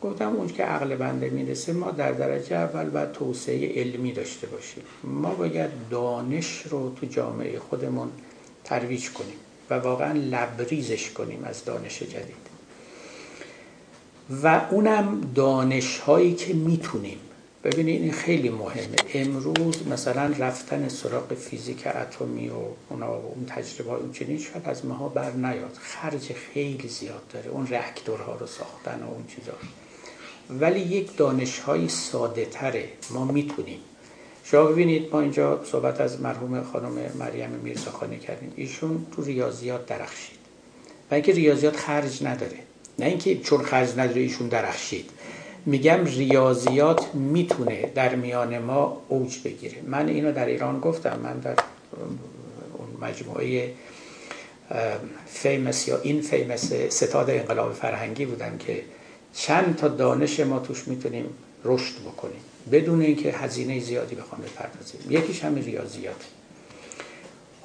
گفتم اون که عقل بنده می‌رسه ما در درجه اول باید توسعه علمی داشته باشیم. ما باید دانش رو تو جامعه خودمون ترویج کنیم و واقعا لبریزش کنیم از دانش جدید. و اونم دانش هایی که می‌تونیم. ببینید این خیلی مهمه. امروز مثلا رفتن سراغ فیزیک اتمی و اونا و اون تجربه اون چنین شاید از ماها بر نیاد. خرج خیلی زیاد داره. اون رکتورها رو ساختن و اون چیزا. ولی یک دانش های ساده تره. ما می‌تونیم. شما ببینید ما اینجا صحبت از مرحوم خانم مریم میرزاخانی کردیم. ایشون تو ریاضیات درخشید. و اینکه ریاضیات خرج نداره. نه اینکه چون خرج نداره ایشون درخشید. میگم ریاضیات می‌تونه در میان ما اوج بگیره. من اینو در ایران گفتم من در اون مجموعه فیمس یا این فیمس ستاد انقلاب فرهنگی بودم که چند تا دانش ما توش می‌تونیم رشد بکنیم. بدون اینکه هزینه زیادی بخوام بپردازیم. یکیش همین ریاضیات.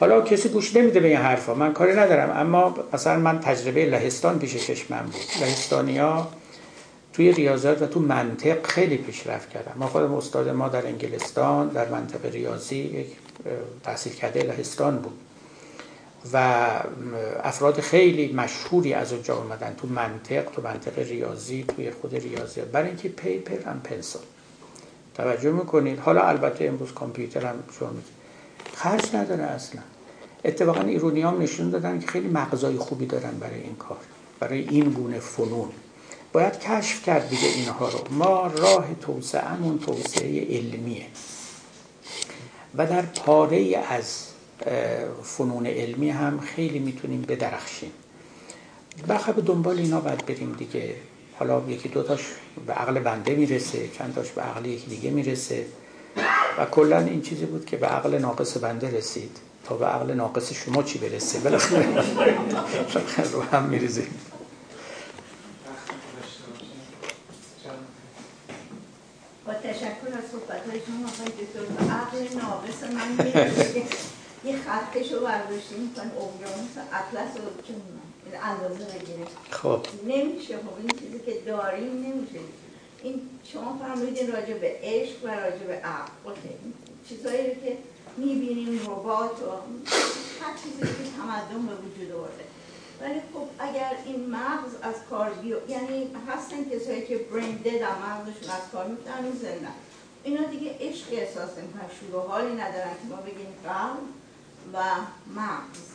حالا کسی گوش نمیده به این حرفا. من کاری ندارم. اما مثلا من تجربه لهستان پیش چشمم بود. لهستانیا توی ریاضیات و تو منطق خیلی پیشرفت کردن. ما خودم استاد ما در انگلستان در منطق ریاضی یک تحصیل کرده لهستان بود. و افراد خیلی مشهوری از اونجا اومدن. تو منطق تو منطق ریاضی توی خود ریاضی. برای اینکه پیپر هم پنسل. توجه می‌کنید؟ حالا البته امروز کامپیوتر هم شما خرج نداره اصلا. اتفاقا ایرونی هم نشون دادن که خیلی مغزای خوبی دارن برای این کار برای این گونه فنون. باید کشف کرد دیگه اینها رو. ما راه توسعهمون توسعه علمیه. و در پاره از فنون علمی هم خیلی می‌تونیم بدرخشیم. بخواه به دنبال اینا باید بریم دیگه. حالا یکی دوتاش به عقل بنده می‌رسه چند تاش به عقل یکی دیگه می‌رسه. و کلا این چیزی بود که به عقل ناقص بنده رسید تا به عقل ناقص شما چی برسه؟ بالاخره رو هم میرزیم با تشکر از صحبت های شما آقای دکتر عقل ناقص من یه خطش رو برداشتی می‌کنه اقیانوس اطلس رو چون اندازه بگیره خب. نمیشه خب این چیزی که داریم نمیشه. این شما فرمودین راجع به عشق و راجع به عقل. چیزایی که می‌بینیم ربات و هر چیزی که تمدن به وجود آورده. ولی خب اگر این مغز از کار بیو یعنی هستن کسایی که برین دد هم مغزشون از کار میفتن زنده. اینا دیگه عشق احساس نمی‌کنن. شروع حالی ندارن که ما بگیم قلب و مغز.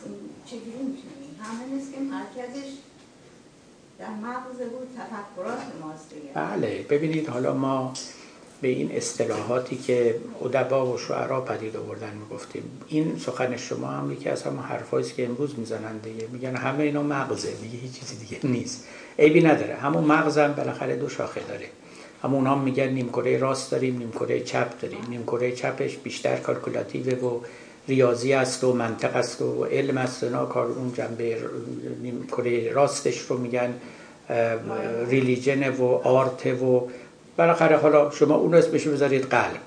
چجوری می‌تونیم؟ همه نیست که مرکزش دیگه. بله ببینید حالا ما به این اصطلاحاتی که ادبا و شعرا پدید آوردن می‌گفتیم. این سخن شما هم یکی از همون حرفایی که امروز می‌زنن دیگه. میگن همه اینا مغزه میگه هیچ چیزی دیگه نیست. عیبی نداره. همون مغز هم بالاخره دو شاخه داره. همون هم میگن نیمکره راست داریم نیمکره چپ داریم. نیمکره چپش بیشتر calculative و ریاضی است و منطق است و علم است و کار اون جنبه نیمکره راستش رو میگن religion و art و بالاخره حالا شما اون اسمش بذارید قلب.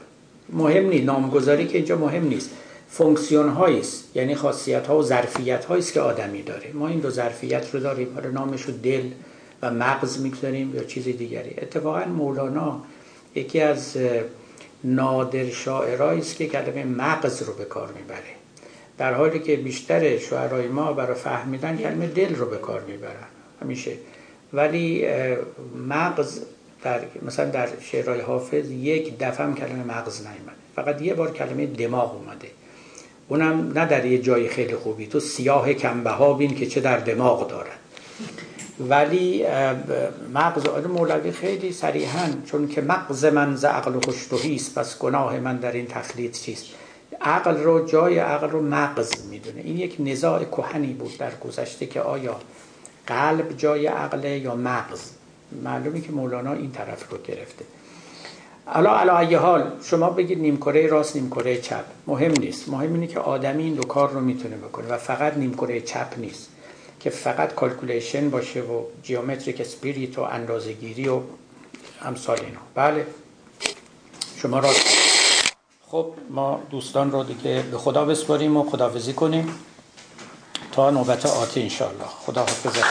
مهم نیست نامگذاری که اینجا مهم نیست. فونکسیون است یعنی خاصیت ها و ظرفیت است که آدمی داره. ما این دو ظرفیت رو داریم حالا نامش رو دل و مغز می‌گذاریم یا چیز دیگری. اتفاقا مولانا یکی از نادر شاعرایی است که کلمه مغز رو به کار می‌بره. در حالی که بیشتر شعرهای ما برای فهمیدن کلمه دل رو به کار می‌برن. همیشه. ولی مغز در مثلا در شعرهای حافظ یک دفعه هم کلمه مغز نیومده. فقط یه بار کلمه دماغ اومده. اونم نه در یه جای خیلی خوبی. تو سیاه کمبه ها بین که چه در دماغ دارن. ولی مغز آل مولوی خیلی صریحا چون که مغز من ز عقل و است پس گناه من در این تخلیط چیست؟ عقل رو جای عقل رو مغز می‌دونه. این یک نزاع کهنی بود در گذشته که آیا قلب جای عقله یا مغز؟ معلومی که مولانا این طرف رو گرفته. حالا علا حال شما بگید نیمکره راست نیمکره چپ. مهم نیست. مهم اینه که آدمی این دو کار رو می‌تونه بکنه و فقط نیمکره چپ نیست. که فقط calculation باشه و geometric spirit و اندازه‌گیری و امثال اینا. بله. شما راست. خب ما دوستان رو دیگه به خدا بسپاریم و خداحافظی کنیم. تا نوبت آتی انشالله خدا حافظه